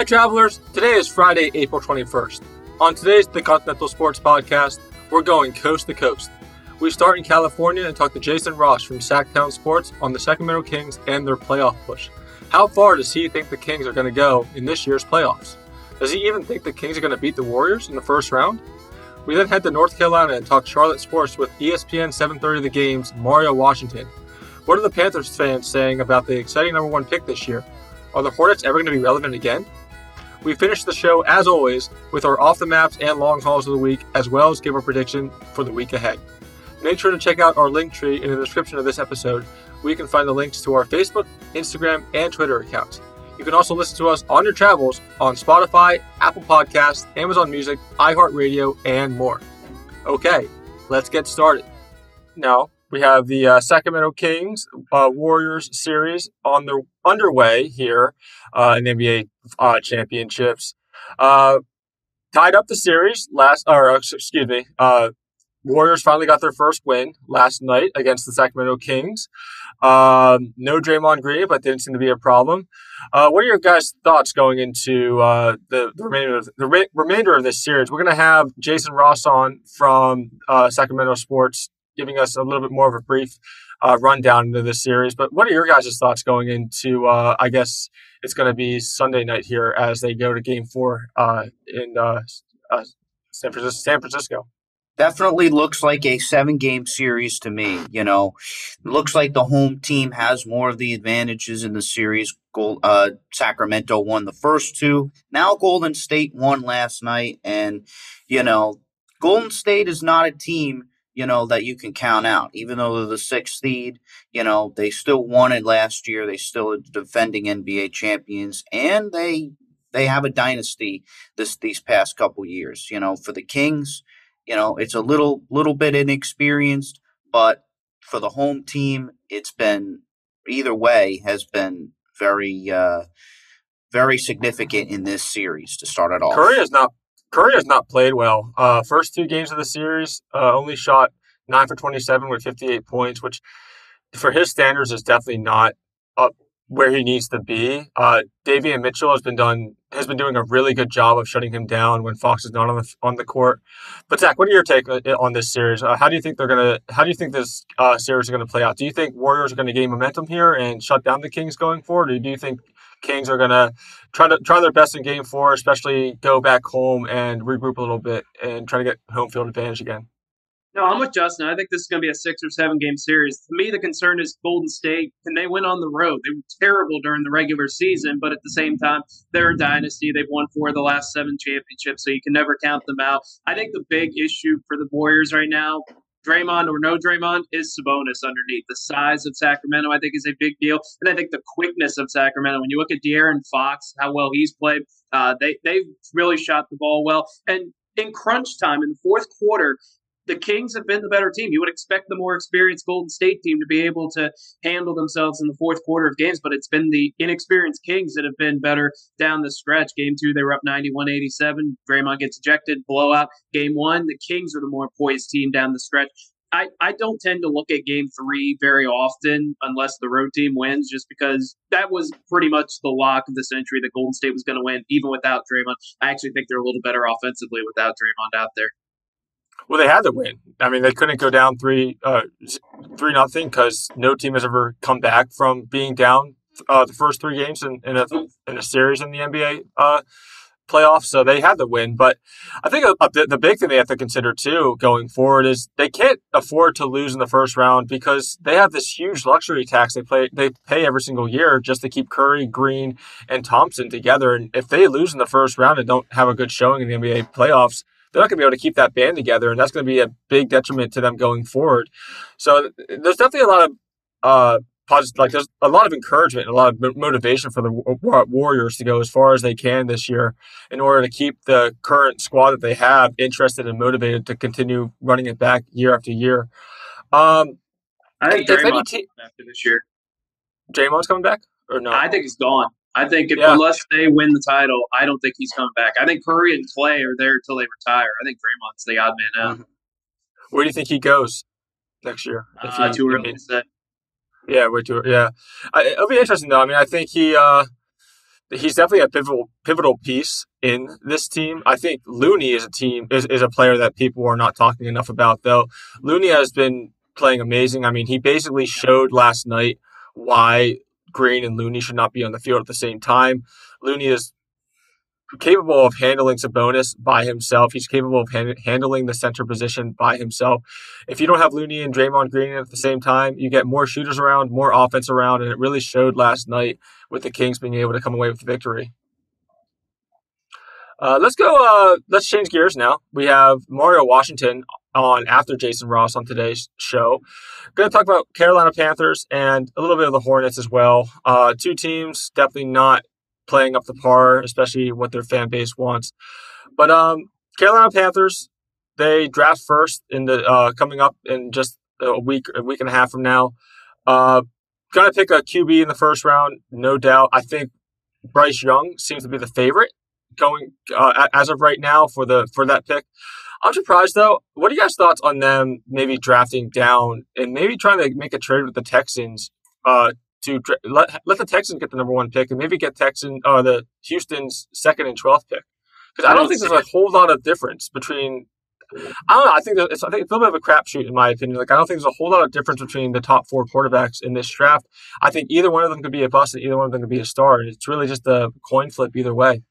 Hi, travelers. Today is Friday, April 21st. On today's The Continental Sports Podcast, we're going coast to coast. We start in California and talk to Jason Ross from Sactown Sports on the Sacramento Kings and their playoff push. How far does he think the Kings are going to go in this year's playoffs? Does he even think the Kings are going to beat the Warriors in the first round? We then head to North Carolina and talk Charlotte sports with ESPN 7:30 The Game's Mario Washington. What are the Panthers fans saying about the exciting number one pick this year? Are the Hornets ever going to be relevant again? We finish the show, as always, with our off the maps and long hauls of the week, as well as give our prediction for the week ahead. Make sure to check out our link tree in the description of this episode, where you can find the links to our Facebook, Instagram, and Twitter accounts. You can also listen to us on your travels on Spotify, Apple Podcasts, Amazon Music, iHeartRadio, and more. Okay, let's get started. Now, we have the uh, Sacramento Kings uh, Warriors series on the underway here uh, in NBA uh, championships. Uh, tied up the series last, or uh, excuse me, Warriors finally got their first win last night against the Sacramento Kings. Um, no Draymond Green, but didn't seem to be a problem. Uh, what are your guys' thoughts going into uh, the, the remainder of the re- remainder of this series? We're going to have Jason Ross on from uh, Sacramento Sports, giving us a little bit more of a brief uh, rundown into this series. But what are your guys' thoughts going into? Uh, I guess it's going to be Sunday night here as they go to Game Four uh, in uh, uh, San Francisco. San Francisco. definitely looks like a seven game series to me. You know, looks like the home team has more of the advantages in the series. Gold, uh, Sacramento won the first two. Now Golden State won last night, and you know, Golden State is not a team you know that you can count out. Even though they're the sixth seed, you know they still won it last year. They still are defending NBA champions, and they they have a dynasty this these past couple years. You know, for the Kings you know, it's a little little bit inexperienced, but for the home team, it's been either way has been very uh, very significant in this series to start it off. Has not Curry has not played well. Uh, first two games of the series, uh, only shot nine for twenty seven with fifty eight points, which for his standards is definitely not up where he needs to be. Uh, Davion Mitchell has been done has been doing a really good job of shutting him down when Fox is not on the on the court. But Zach, what are your take uh, on this series? Uh, how do you think they're gonna? How do you think this uh, series is gonna play out? Do you think Warriors are gonna gain momentum here and shut down the Kings going forward, or do you think Kings are gonna try to try their best in Game Four, especially go back home and regroup a little bit and try to get home field advantage again? No, I'm with Justin. I think this is going to be a six or seven game series. To me, the concern is Golden State. Can they win on the road? They were terrible during the regular season, but at the same time, they're a dynasty. They've won four of the last seven championships, so you can never count them out. I think the big issue for the Warriors right now, Draymond or no Draymond, is Sabonis underneath. The size of Sacramento, I think, is a big deal. And I think the quickness of Sacramento, when you look at De'Aaron Fox, how well he's played, uh, they, they've really shot the ball well. And in crunch time, in the fourth quarter, the Kings have been the better team. You would expect the more experienced Golden State team to be able to handle themselves in the fourth quarter of games, but it's been the inexperienced Kings that have been better down the stretch. Game two, they were up 91 87. Draymond gets ejected, blowout. Game one, the Kings are the more poised team down the stretch. I, I don't tend to look at game three very often unless the road team wins, just because that was pretty much the lock of the century that Golden State was going to win, even without Draymond. I actually think they're a little better offensively without Draymond out there. Well, they had to win. I mean, they couldn't go down three, uh, three nothing because no team has ever come back from being down uh, the first three games in, in a in a series in the NBA uh, playoffs. So they had to win. But I think a, a, the big thing they have to consider too going forward is they can't afford to lose in the first round because they have this huge luxury tax they play they pay every single year just to keep Curry, Green, and Thompson together. And if they lose in the first round and don't have a good showing in the NBA playoffs they're not going to be able to keep that band together, and that's going to be a big detriment to them going forward. So there's definitely a lot of uh, positive, like there's a lot of encouragement and a lot of motivation for the Warriors to go as far as they can this year in order to keep the current squad that they have interested and motivated to continue running it back year after year. Um, I think Draymond's te- after this year. Draymond's coming back or no? I think he's gone. I think if, yeah. unless they win the title, I don't think he's coming back. I think Curry and Clay are there until they retire. I think Draymond's the odd man out. Mm-hmm. Where do you think he goes next year? Uh, he, too early to. Yeah, way too. Yeah, I, it'll be interesting though. I mean, I think he. Uh, he's definitely a pivotal pivotal piece in this team. I think Looney is a team is, is a player that people are not talking enough about though. Looney has been playing amazing. I mean, he basically showed last night why Green and Looney should not be on the field at the same time. Looney is capable of handling Sabonis by himself. He's capable of hand- handling the center position by himself. If you don't have Looney and Draymond Green at the same time, you get more shooters around, more offense around, and it really showed last night with the Kings being able to come away with the victory. Uh, let's go. Uh, let's change gears now. We have Mario Washington on after Jason Ross on today's show. Going to talk about Carolina Panthers and a little bit of the Hornets as well. Uh, two teams definitely not playing up the par, especially what their fan base wants. But um, Carolina Panthers, they draft first in the uh, coming up in just a week, a week and a half from now. Uh, gonna pick a QB in the first round, no doubt. I think Bryce Young seems to be the favorite going uh, as of right now for the for that pick. I'm surprised though. What are you guys' thoughts on them maybe drafting down and maybe trying to make a trade with the Texans uh, to let let the Texans get the number one pick and maybe get Texan or uh, the Houston's second and twelfth pick because I don't think there's a whole lot of difference between. I don't know. I think it's I think it's a little bit of a crapshoot in my opinion. Like I don't think there's a whole lot of difference between the top four quarterbacks in this draft. I think either one of them could be a bust and either one of them could be a star. It's really just a coin flip either way.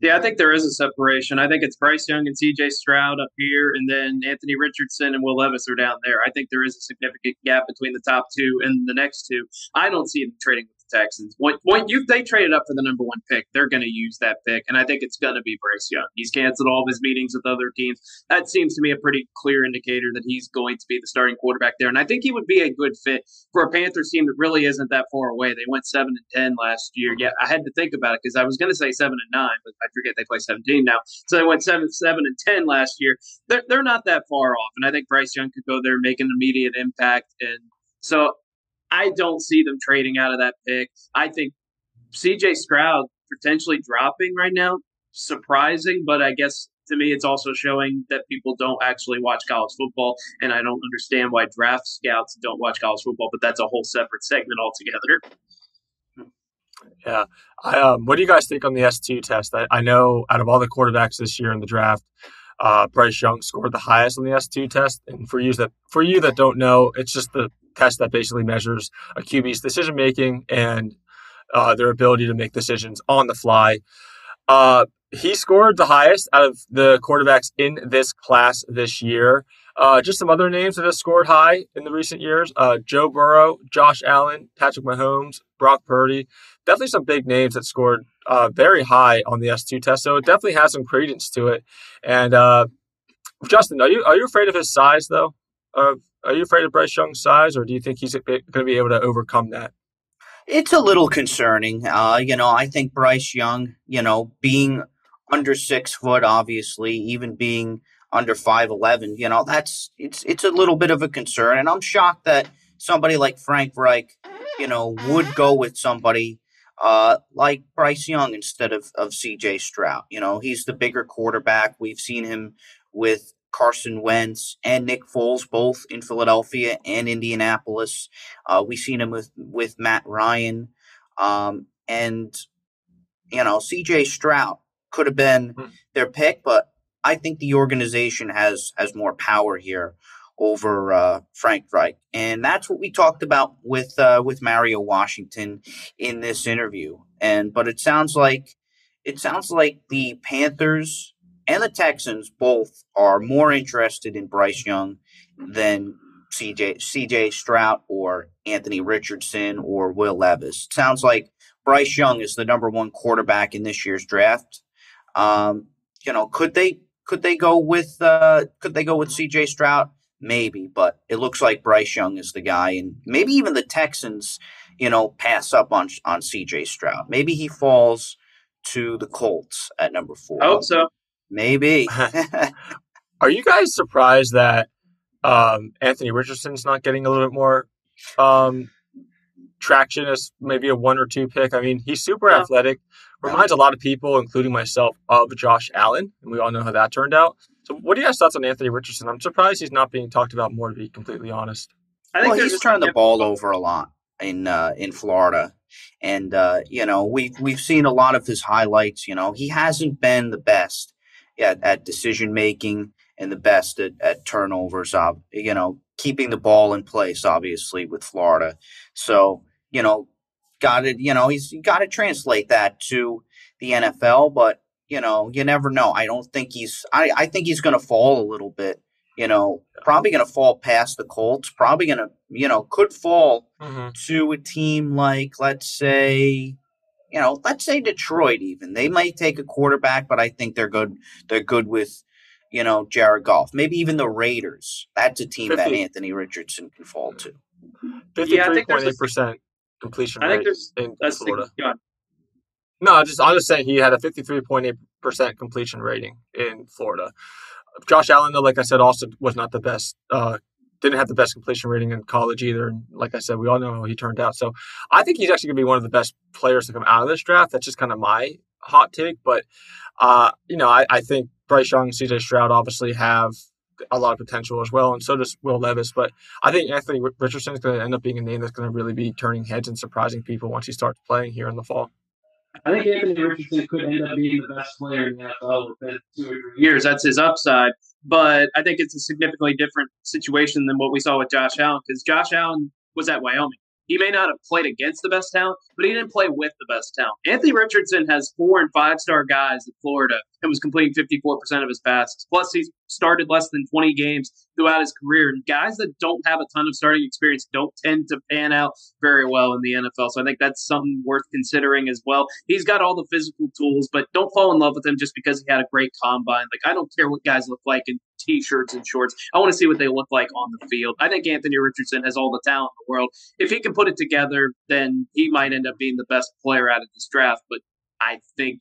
Yeah, I think there is a separation. I think it's Bryce Young and CJ Stroud up here, and then Anthony Richardson and Will Levis are down there. I think there is a significant gap between the top two and the next two. I don't see them trading with Texans. When, you they traded up for the number one pick, they're going to use that pick, and I think it's going to be Bryce Young. He's canceled all of his meetings with other teams. That seems to me a pretty clear indicator that he's going to be the starting quarterback there, and I think he would be a good fit for a Panthers team that really isn't that far away. They went seven and ten last year. Yeah, I had to think about it because I was going to say seven and nine, but I forget they play seventeen now. So they went seven seven and ten last year. They're they're not that far off, and I think Bryce Young could go there and make an immediate impact and. So I don't see them trading out of that pick. I think CJ Stroud potentially dropping right now, surprising, but I guess to me it's also showing that people don't actually watch college football, and I don't understand why draft scouts don't watch college football, but that's a whole separate segment altogether. Yeah. I, um, what do you guys think on the S2 test? I, I know out of all the quarterbacks this year in the draft, uh, Bryce Young scored the highest on the S2 test. And for you that for you that don't know, it's just the test that basically measures a QB's decision making and uh, their ability to make decisions on the fly. Uh, he scored the highest out of the quarterbacks in this class this year. Uh, just some other names that have scored high in the recent years: uh, Joe Burrow, Josh Allen, Patrick Mahomes, Brock Purdy. Definitely some big names that scored uh, very high on the S2 test. So it definitely has some credence to it. And uh, Justin, are you are you afraid of his size though? Are you afraid of Bryce Young's size, or do you think he's going to be able to overcome that? It's a little concerning. Uh, you know, I think Bryce Young, you know, being under six foot, obviously, even being under five eleven, you know, that's it's it's a little bit of a concern, and I'm shocked that somebody like Frank Reich, you know, would go with somebody uh, like Bryce Young instead of of C.J. Stroud. You know, he's the bigger quarterback. We've seen him with Carson Wentz and Nick Foles, both in Philadelphia and Indianapolis. Uh, we've seen him with, with Matt Ryan. Um, and, you know, CJ Stroud could have been hmm. their pick, but I think the organization has has more power here over uh, Frank Reich, and that's what we talked about with uh, with Mario Washington in this interview. And but it sounds like it sounds like the Panthers and the Texans both are more interested in Bryce Young than CJ CJ Stroud or Anthony Richardson or Will Levis. Sounds like Bryce Young is the number one quarterback in this year's draft. Um, you know, could they could they go with uh, could they go with CJ Stroud? Maybe, but it looks like Bryce Young is the guy, and maybe even the Texans, you know, pass up on on CJ Stroud. Maybe he falls to the Colts at number four. I hope so. Maybe. Are you guys surprised that um, Anthony Richardson's not getting a little bit more um, traction as maybe a one or two pick? I mean, he's super yeah. athletic, reminds a lot of people, including myself, of Josh Allen, and we all know how that turned out. So, what are you guys' thoughts on Anthony Richardson? I'm surprised he's not being talked about more, to be completely honest. I think well, he's turned the ball over a lot in uh, in Florida. And uh, you know, we've we've seen a lot of his highlights. You know, he hasn't been the best at, at decision making and the best at, at turnovers. Uh, you know, keeping the ball in place, obviously with Florida. So you know, got to you know he's got to translate that to the NFL, but you know, you never know. I don't think he's. I I think he's going to fall a little bit you know, probably going to fall past the Colts, probably going to, you know, could fall mm-hmm. to a team like, let's say, you know, let's say Detroit even. They might take a quarterback, but I think they're good. They're good with, you know, Jared Goff. Maybe even the Raiders. That's a team 50. that Anthony Richardson can fall to. 53.8% completion I think rate in Florida. No, I just I'm just saying he had a 53.8% completion rating in Florida. Josh Allen, though, like I said, also was not the best. Uh, didn't have the best completion rating in college either. And like I said, we all know how he turned out. So I think he's actually going to be one of the best players to come out of this draft. That's just kind of my hot take. But, uh, you know, I, I think Bryce Young CJ Stroud obviously have a lot of potential as well, and so does Will Levis. But I think Anthony Richardson is going to end up being a name that's going to really be turning heads and surprising people once he starts playing here in the fall. I think Anthony Richardson could end up being the best player in the NFL within two or three years. That's his upside. But I think it's a significantly different situation than what we saw with Josh Allen because Josh Allen was at Wyoming. He may not have played against the best talent, but he didn't play with the best talent. Anthony Richardson has four and five star guys at Florida and was completing 54% of his passes. Plus, he's started less than 20 games throughout his career. And guys that don't have a ton of starting experience don't tend to pan out very well in the NFL. So I think that's something worth considering as well. He's got all the physical tools, but don't fall in love with him just because he had a great combine. Like, I don't care what guys look like in t-shirts and shorts. I want to see what they look like on the field. I think Anthony Richardson has all the talent in the world. If he can put it together, then he might end up being the best player out of this draft. But I think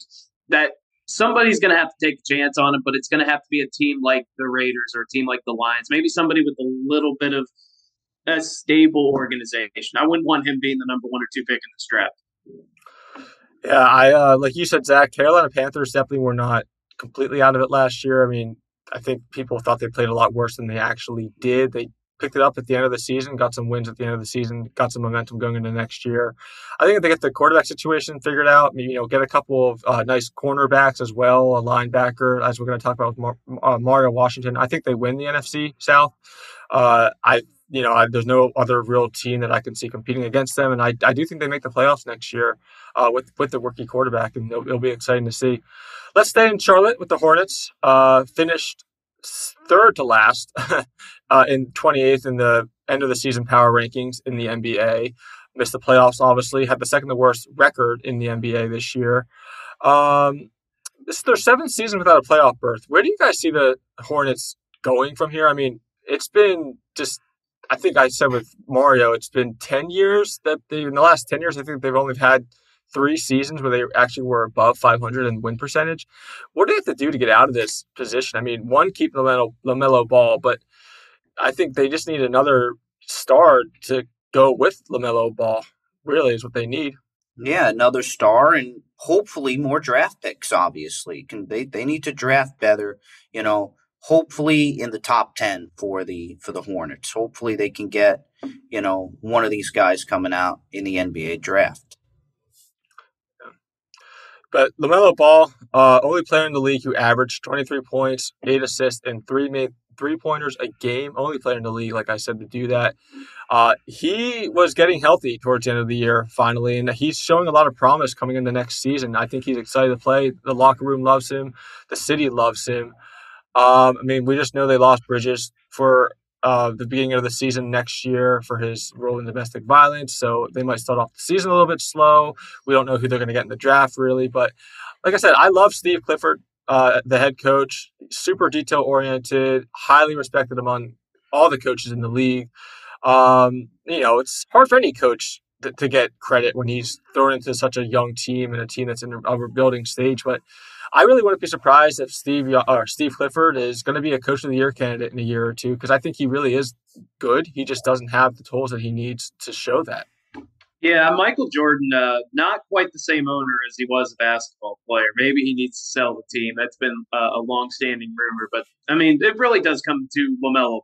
that somebody's going to have to take a chance on him, but it's going to have to be a team like the Raiders or a team like the Lions, maybe somebody with a little bit of a stable organization. I wouldn't want him being the number one or two pick in this draft. Yeah, I uh, like you said, Zach. Carolina Panthers definitely were not completely out of it last year. I mean, I think people thought they played a lot worse than they actually did. They picked it up at the end of the season, got some wins at the end of the season, got some momentum going into next year. I think if they get the quarterback situation figured out, maybe, you know, get a couple of uh, nice cornerbacks as well, a linebacker, as we're going to talk about with Mar- uh, Mario Washington. I think they win the NFC South. Uh, I, you know, I, there's no other real team that I can see competing against them, and I, I do think they make the playoffs next year uh, with with the rookie quarterback, and it'll, it'll be exciting to see. Let's stay in Charlotte with the Hornets. Uh, finished third to last uh, in 28th in the end of the season power rankings in the NBA. Missed the playoffs, obviously. Had the second to worst record in the NBA this year. Um, this is their seventh season without a playoff berth. Where do you guys see the Hornets going from here? I mean, it's been just. I think I said with Mario, it's been ten years that they in the last ten years. I think they've only had three seasons where they actually were above 500 in win percentage. What do they have to do to get out of this position? I mean, one, keep LaMelo, LaMelo Ball, but I think they just need another star to go with LaMelo Ball, really, is what they need. Yeah, another star and hopefully more draft picks, obviously. Can they, they need to draft better, you know, hopefully in the top 10 for the for the Hornets. Hopefully they can get, you know, one of these guys coming out in the NBA draft. But LaMelo Ball, uh, only player in the league who averaged 23 points, eight assists, and three made three pointers a game. Only player in the league, like I said, to do that. Uh, he was getting healthy towards the end of the year finally, and he's showing a lot of promise coming in the next season. I think he's excited to play. The locker room loves him. The city loves him. Um, I mean, we just know they lost Bridges for uh, the beginning of the season next year for his role in domestic violence. So they might start off the season a little bit slow. We don't know who they're going to get in the draft really, but like I said, I love Steve Clifford, uh, the head coach. Super detail oriented, highly respected among all the coaches in the league. Um, you know, it's hard for any coach to, get credit when he's thrown into such a young team and a team that's in a rebuilding stage, but I really wouldn't be surprised if Steve or Steve Clifford is going to be a coach of the year candidate in a year or two because I think he really is good. He just doesn't have the tools that he needs to show that. Yeah, Michael Jordan, uh, not quite the same owner as he was a basketball player. Maybe he needs to sell the team. That's been uh, a long-standing rumor, but I mean, it really does come to Lamelo.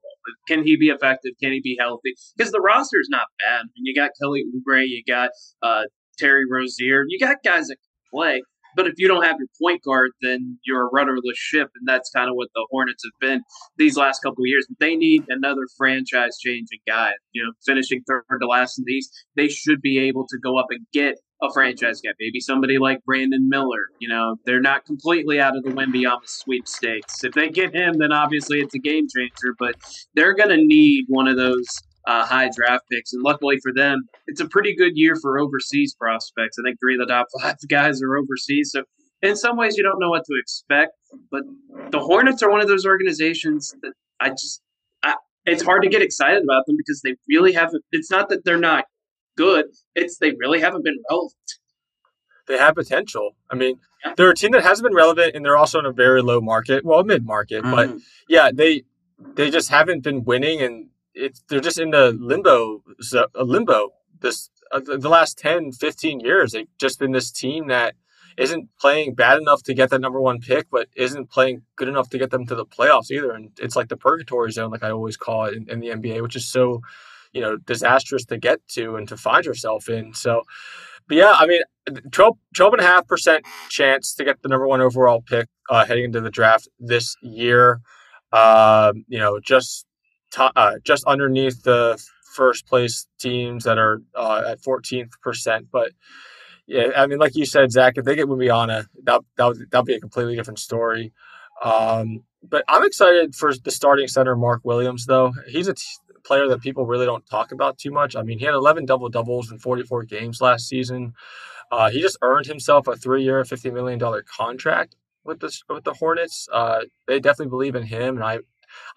Can he be effective? Can he be healthy? Because the roster is not bad. I mean, you got Kelly Oubre, you got uh, Terry Rozier. You got guys that can play. But if you don't have your point guard, then you're a rudderless ship, and that's kind of what the Hornets have been these last couple of years. They need another franchise-changing guy. You know, finishing third to last in the East, they should be able to go up and get a franchise guy, maybe somebody like Brandon Miller. You know, they're not completely out of the Wembanyama sweepstakes. If they get him, then obviously it's a game changer. But they're going to need one of those uh, high draft picks. And luckily for them, it's a pretty good year for overseas prospects. I think three of the top five guys are overseas. So in some ways, you don't know what to expect. But the Hornets are one of those organizations that I just, I, it's hard to get excited about them because they really haven't. It's not that they're not good; it's they really haven't been relevant. They have potential. I mean, yeah. they're a team that hasn't been relevant, and they're also in a very low market, well, mid market. Mm-hmm. But yeah, they they just haven't been winning, and it's they're just in the limbo a limbo. This uh, the last 10 15 years they've just been this team that isn't playing bad enough to get that number one pick but isn't playing good enough to get them to the playoffs either and it's like the purgatory zone like i always call it in, in the nba which is so you know disastrous to get to and to find yourself in. So but yeah i mean 12, 12 and a half percent chance to get the number one overall pick uh, heading into the draft this year. Um, you know just uh, just underneath the first place teams that are uh, at 14th percent. But yeah, I mean, like you said, Zach, if they get Wembanyama, that that would that'll be a completely different story. Um, but I'm excited for the starting center, Mark Williams. Though he's a t- player that people really don't talk about too much. I mean, he had 11 double doubles in 44 games last season. Uh, he just earned himself a three-year, $50 million contract with the with the Hornets. Uh, they definitely believe in him, and I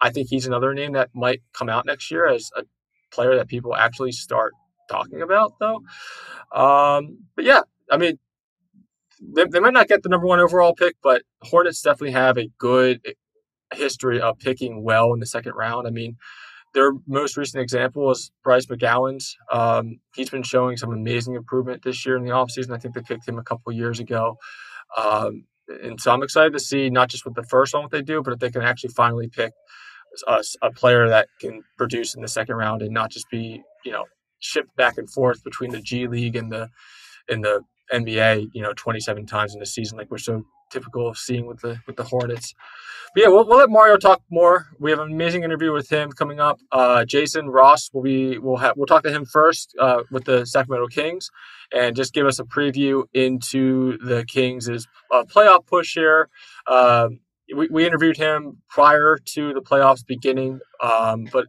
I think he's another name that might come out next year as a player that people actually start talking about, though. Um, but yeah, I mean, they, they might not get the number one overall pick, but Hornets definitely have a good history of picking well in the second round. I mean, their most recent example is Bryce McGowens. Um, he's been showing some amazing improvement this year in the offseason. I think they picked him a couple years ago. Um, and so I'm excited to see not just with the first one what they do, but if they can actually finally pick a, a player that can produce in the second round and not just be you know shipped back and forth between the G League and the in the NBA, you know, 27 times in the season, like we're so typical of seeing with the with the Hornets. But yeah, we'll, we'll let Mario talk more. We have an amazing interview with him coming up. Uh, Jason Ross will be we'll have we'll talk to him first uh, with the Sacramento Kings, and just give us a preview into the Kings' uh, playoff push here. Um, we, we interviewed him prior to the playoffs beginning, um, but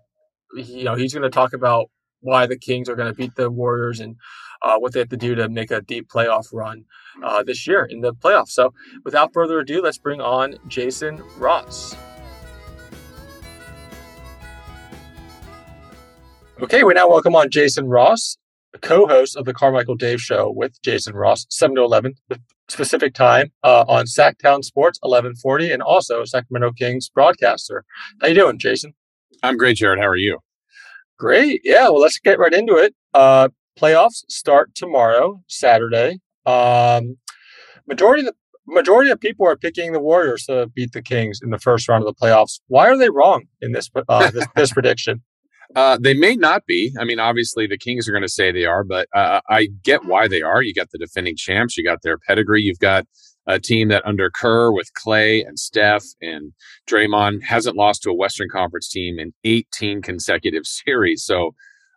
you know he's going to talk about why the Kings are going to beat the Warriors and uh, what they have to do to make a deep playoff run uh, this year in the playoffs. So, without further ado, let's bring on Jason Ross. Okay, we now welcome on Jason Ross, co-host of the Carmichael Dave Show with Jason Ross, seven to eleven specific time uh, on Sactown Sports, eleven forty, and also Sacramento Kings broadcaster. How you doing, Jason? I'm great, Jared. How are you? Great. Yeah. Well, let's get right into it. Uh, playoffs start tomorrow, Saturday. Um, majority of the majority of people are picking the Warriors to beat the Kings in the first round of the playoffs. Why are they wrong in this uh, this, this, prediction? Uh, they may not be. I mean, obviously the Kings are going to say they are, but uh, I get why they are. You got the defending champs, you got their pedigree, you've got a team that under Kerr with Clay and Steph and Draymond hasn't lost to a Western Conference team in 18 consecutive series. So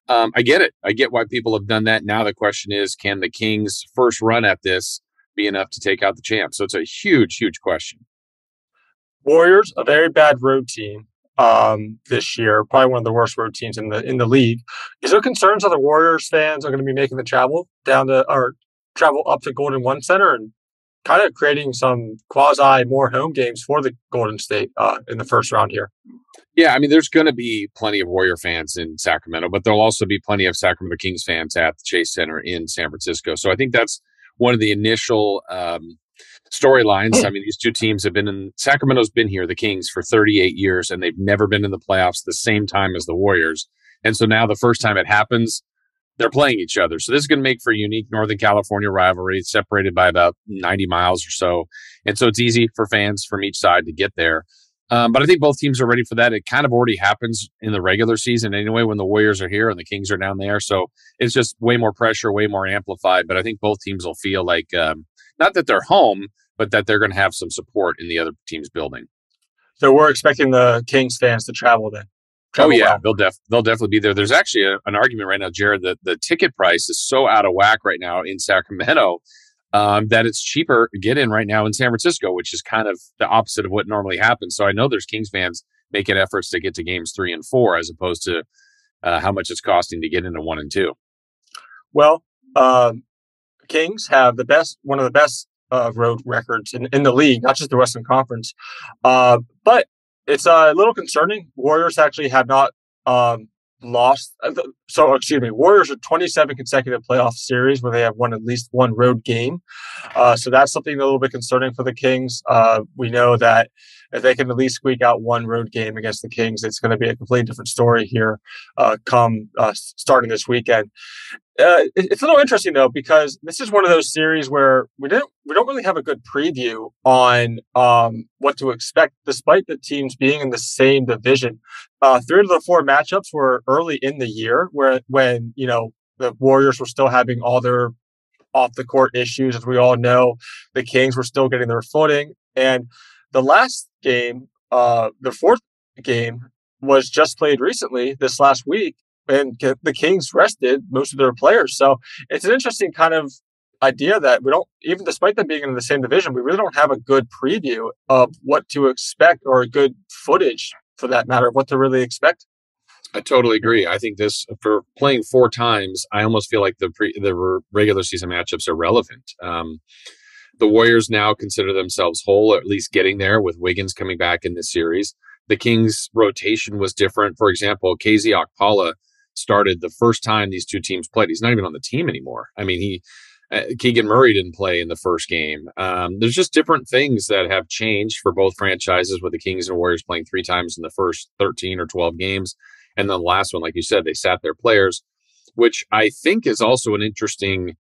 um, I get it. I get why people have done that. Now the question is, can the Kings' first run at this be enough to take out the champ? So it's a huge, huge question. Warriors, a very bad road team um, this year, probably one of the worst road teams in the in the league. Is there concerns that the Warriors fans are going to be making the travel down to or travel up to Golden One Center and kind of creating some quasi more home games for the Golden State uh, in the first round here. Yeah, I mean, there's going to be plenty of Warrior fans in Sacramento, but there'll also be plenty of Sacramento Kings fans at the Chase Center in San Francisco. So I think that's one of the initial um, storylines. I mean, these two teams have been in Sacramento's been here, the Kings, for 38 years, and they've never been in the playoffs the same time as the Warriors. And so now the first time it happens, they're playing each other. So this is going to make for a unique Northern California rivalry, separated by about 90 miles or so. And so it's easy for fans from each side to get there. Um, but I think both teams are ready for that. It kind of already happens in the regular season anyway when the Warriors are here and the Kings are down there. So it's just way more pressure, way more amplified. But I think both teams will feel like um, not that they're home, but that they're going to have some support in the other team's building. So we're expecting the Kings fans to travel then. Oh, yeah, well. they'll def they'll definitely be there. There's actually a, an argument right now, Jared, that the ticket price is so out of whack right now in Sacramento um, that it's cheaper to get in right now in San Francisco, which is kind of the opposite of what normally happens. So I know there's Kings fans making efforts to get to games three and four as opposed to uh, how much it's costing to get into one and two. Well, um, Kings have the best, one of the best uh, road records in, in the league, not just the Western Conference. Uh, but it's a little concerning. Warriors actually have not um, lost. Uh, so, excuse me, Warriors are 27 consecutive playoff series where they have won at least one road game. Uh, so that's something a little bit concerning for the Kings. Uh, we know that if they can at least squeak out one road game against the Kings, it's going to be a completely different story here uh, come uh, starting this weekend. Uh, it's a little interesting though because this is one of those series where we don't we don't really have a good preview on um, what to expect, despite the teams being in the same division. Uh, three of the four matchups were early in the year, where when you know the Warriors were still having all their off the court issues, as we all know, the Kings were still getting their footing, and the last game, uh, the fourth game, was just played recently this last week, and the Kings rested most of their players. So it's an interesting kind of idea that we don't, even despite them being in the same division, we really don't have a good preview of what to expect or a good footage for that matter of what to really expect. I totally agree. I think this for playing four times, I almost feel like the pre, the regular season matchups are relevant. Um, the Warriors now consider themselves whole, at least getting there with Wiggins coming back in this series. The Kings' rotation was different. For example, KZ Okpala started the first time these two teams played. He's not even on the team anymore. I mean, he uh, Keegan Murray didn't play in the first game. Um, there's just different things that have changed for both franchises with the Kings and Warriors playing three times in the first 13 or 12 games. And then the last one, like you said, they sat their players, which I think is also an interesting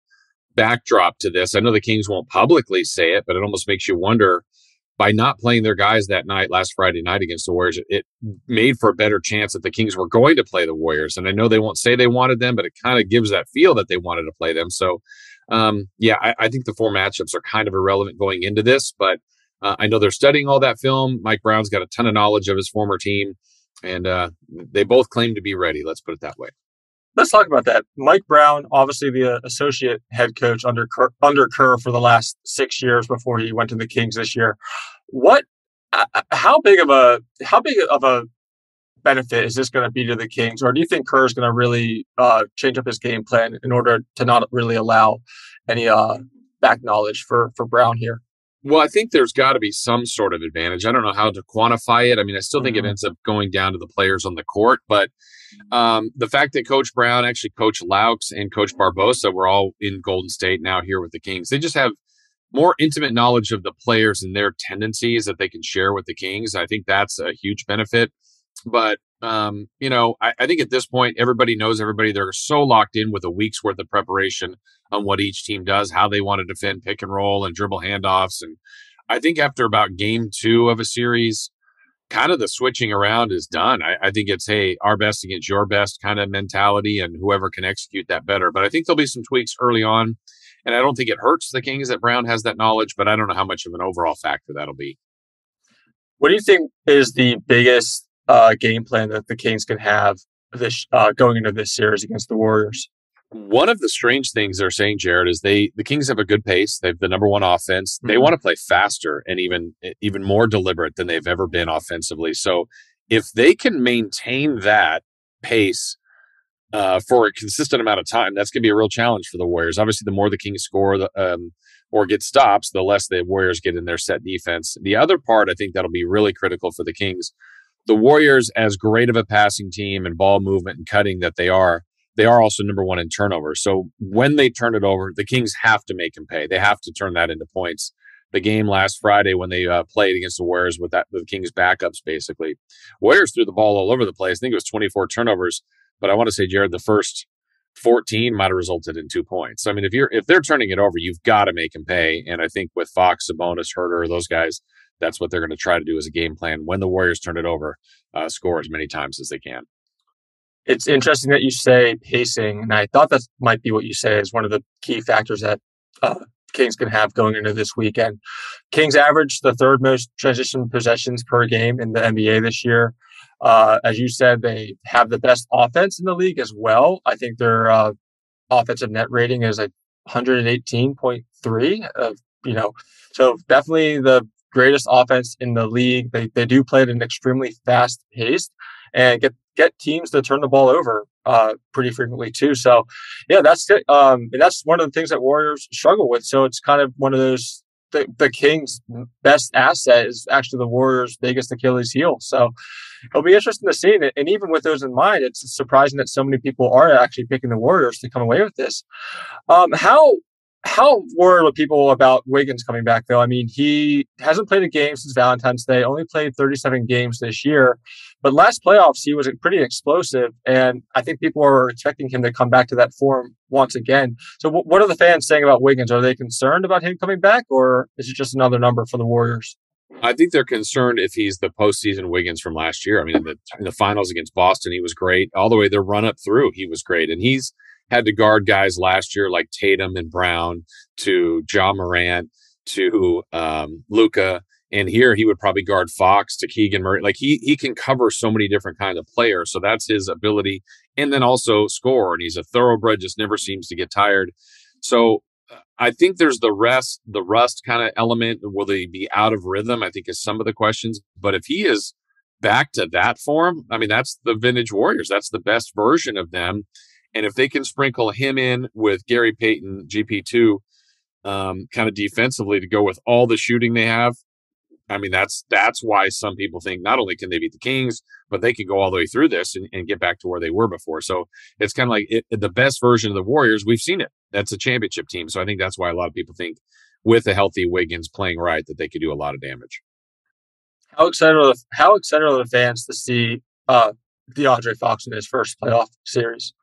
backdrop to this. I know the Kings won't publicly say it, but it almost makes you wonder by not playing their guys that night, last Friday night against the Warriors, it made for a better chance that the Kings were going to play the Warriors. And I know they won't say they wanted them, but it kind of gives that feel that they wanted to play them. So, um, yeah, I, I, think the four matchups are kind of irrelevant going into this, but uh, I know they're studying all that film. Mike Brown's got a ton of knowledge of his former team, and uh, they both claim to be ready. Let's put it that way. Let's talk about that. Mike Brown, obviously the uh, associate head coach under Kerr, under Kerr for the last six years before he went to the Kings this year. What, uh, uh how big of a how big of a benefit is this going to be to the Kings, or do you think Kerr is going to really uh, change up his game plan in order to not really allow any uh, back knowledge for for Brown here? Well, I think there's got to be some sort of advantage. I don't know how to quantify it. I mean, I still think mm-hmm. it ends up going down to the players on the court, but um, the fact that Coach Brown, actually Coach Loucks and Coach Barbosa were all in Golden State now here with the Kings, they just have more intimate knowledge of the players and their tendencies that they can share with the Kings. I think that's a huge benefit. But um, you know, I, I think at this point, everybody knows everybody. They're so locked in with a week's worth of preparation on what each team does, how they want to defend pick and roll and dribble handoffs. And I think after about game two of a series, kind of the switching around is done. I, I, think it's hey, our best against your best kind of mentality, and whoever can execute that better. But I think there'll be some tweaks early on, and I don't think it hurts the Kings that Brown has that knowledge. But I don't know how much of an overall factor that'll be. What do you think is the biggest uh, game plan that the Kings can have this uh, going into this series against the Warriors? one of the strange things they're saying, Jared, is they the Kings have a good pace. They've the number one offense. Mm-hmm. They want to play faster and even even more deliberate than they've ever been offensively. So if they can maintain that pace uh, for a consistent amount of time, that's going to be a real challenge for the Warriors. Obviously, the more the Kings score the, um, or get stops, the less the Warriors get in their set defense. The other part, I think, that'll be really critical for the Kings. The Warriors, as great of a passing team and ball movement and cutting that they are, they are also number one in turnovers. So when they turn it over, the Kings have to make them pay. They have to turn that into points. The game last Friday when they uh, played against the Warriors with that the Kings backups basically, Warriors threw the ball all over the place. I think it was 24 turnovers, but I want to say Jared, the first 14 might have resulted in two points. So, I mean, if you're if they're turning it over, you've got to make them pay. And I think with Fox, Sabonis, Huerter, those guys, that's what they're going to try to do as a game plan when the Warriors turn it over, uh, score as many times as they can. It's interesting that you say pacing, and I thought that might be what you say is one of the key factors that uh, Kings can have going into this weekend. Kings average the third most transition possessions per game in the NBA this year. Uh, as you said, they have the best offense in the league as well. I think their uh, offensive net rating is like 118.3. Of you know, so definitely the greatest offense in the league. They they do play at an extremely fast pace and get get teams to turn the ball over uh, pretty frequently too. So, yeah, that's um, and that's one of the things that Warriors struggle with. So it's kind of one of those. The, the Kings' best asset is actually the Warriors' biggest Achilles heel. So it'll be interesting to see. And even with those in mind, it's surprising that so many people are actually picking the Warriors to come away with this. Um, how how worried are people about Wiggins coming back, though? I mean, he hasn't played a game since Valentine's Day, only played 37 games this year. But last playoffs, he was pretty explosive. And I think people are expecting him to come back to that form once again. So, w- what are the fans saying about Wiggins? Are they concerned about him coming back, or is it just another number for the Warriors? I think they're concerned if he's the postseason Wiggins from last year. I mean, in the, in the finals against Boston, he was great. All the way their run up through, he was great. And he's had to guard guys last year like Tatum and Brown to Ja Morant to um, Luka. And here he would probably guard Fox to Keegan Murray. Like he he can cover so many different kind of players. So that's his ability. And then also score. And he's a thoroughbred, just never seems to get tired. So uh, I think there's the rest, the rust kind of element. Will they be out of rhythm? I think is some of the questions. But if he is back to that form, I mean, that's the vintage Warriors. That's the best version of them. And if they can sprinkle him in with Gary Payton, GP2, um, kind of defensively to go with all the shooting they have, I mean, that's that's why some people think not only can they beat the Kings, but they can go all the way through this and, and get back to where they were before. So it's kind of like it, the best version of the Warriors. We've seen it. That's a championship team. So I think that's why a lot of people think with a healthy Wiggins playing right that they could do a lot of damage. How excited are the, how excited are the fans to see uh, De'Aaron Fox in his first playoff series?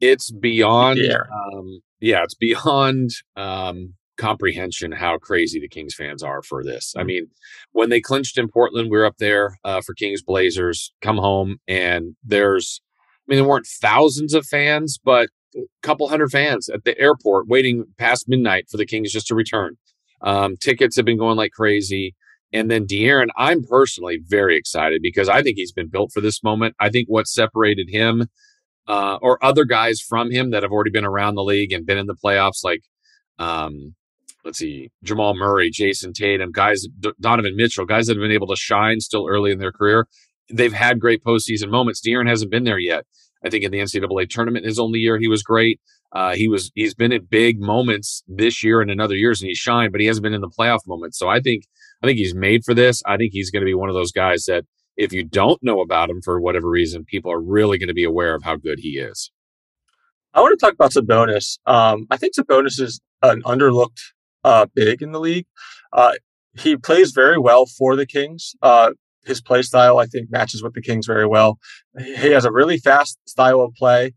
It's beyond yeah, um, yeah it's beyond um, comprehension how crazy the Kings fans are for this. I mm-hmm. mean, when they clinched in Portland, we were up there uh, for Kings Blazers. Come home and there's, I mean, there weren't thousands of fans, but a couple hundred fans at the airport waiting past midnight for the Kings just to return. Um, tickets have been going like crazy. And then De'Aaron, I'm personally very excited because I think he's been built for this moment. I think what separated him uh, or other guys from him that have already been around the league and been in the playoffs, like um, let's see, Jamal Murray, Jayson Tatum, guys, D- Donovan Mitchell, guys that have been able to shine still early in their career. They've had great postseason moments. De'Aaron hasn't been there yet. I think in the NCAA tournament, his only year, he was great. Uh, he was he's been in big moments this year and in other years, and he's shined, but he hasn't been in the playoff moments. So I think I think he's made for this. I think he's going to be one of those guys that if you don't know about him for whatever reason, people are really going to be aware of how good he is. I want to talk about Sabonis. Um, I think Sabonis is an underlooked uh, big in the league. Uh, he plays very well for the Kings. Uh, his play style, I think, matches with the Kings very well. He has a really fast style of play.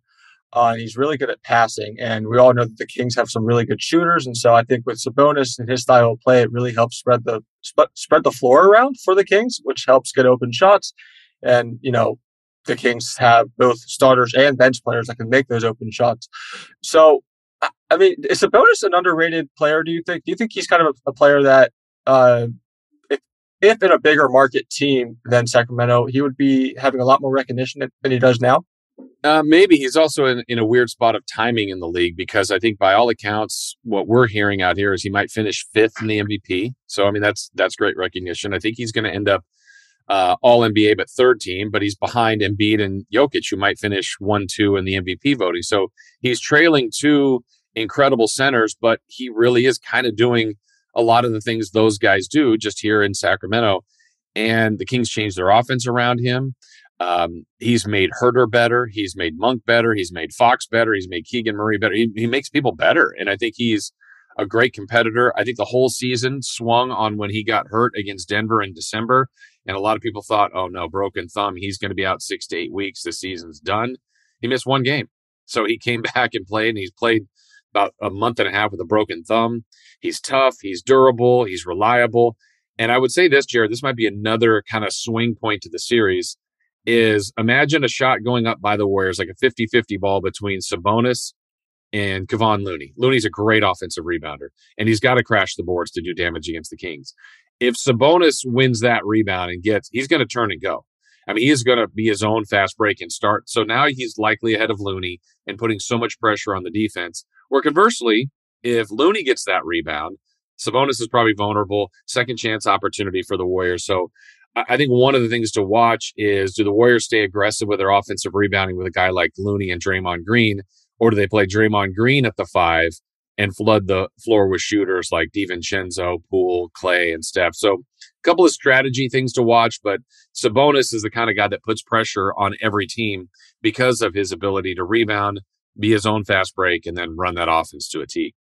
Uh, he's really good at passing, and we all know that the Kings have some really good shooters. And so I think with Sabonis and his style of play, it really helps spread the sp- spread the floor around for the Kings, which helps get open shots. And you know, the Kings have both starters and bench players that can make those open shots. So, I mean, is Sabonis an underrated player? Do you think? Do you think he's kind of a, a player that, uh, if, if in a bigger market team than Sacramento, he would be having a lot more recognition than he does now? Uh, maybe he's also in, in a weird spot of timing in the league because I think by all accounts, what we're hearing out here is he might finish fifth in the MVP. So I mean that's that's great recognition. I think he's going to end up uh, all NBA but third team, but he's behind Embiid and Jokic, who might finish one two in the MVP voting. So he's trailing two incredible centers, but he really is kind of doing a lot of the things those guys do just here in Sacramento. And the Kings changed their offense around him. Um, he's made Huerter better. He's made Monk better. He's made Fox better. He's made Keegan Murray better. He, he makes people better. And I think he's a great competitor. I think the whole season swung on when he got hurt against Denver in December. And a lot of people thought, oh no, broken thumb. He's going to be out six to eight weeks. The season's done. He missed one game. So he came back and played, and he's played about a month and a half with a broken thumb. He's tough. He's durable. He's reliable. And I would say this, Jared, this might be another kind of swing point to the series is imagine a shot going up by the Warriors, like a 50 50 ball between Sabonis and Kevon Looney. Looney's a great offensive rebounder, and he's got to crash the boards to do damage against the Kings. If Sabonis wins that rebound and gets, he's going to turn and go. I mean, he is going to be his own fast break and start. So now he's likely ahead of Looney and putting so much pressure on the defense. Where conversely, if Looney gets that rebound, Sabonis is probably vulnerable. Second chance opportunity for the Warriors. So I think one of the things to watch is do the Warriors stay aggressive with their offensive rebounding with a guy like Looney and Draymond Green, or do they play Draymond Green at the five and flood the floor with shooters like DiVincenzo, Poole, Clay, and Steph? So a couple of strategy things to watch, but Sabonis is the kind of guy that puts pressure on every team because of his ability to rebound, be his own fast break, and then run that offense to a T.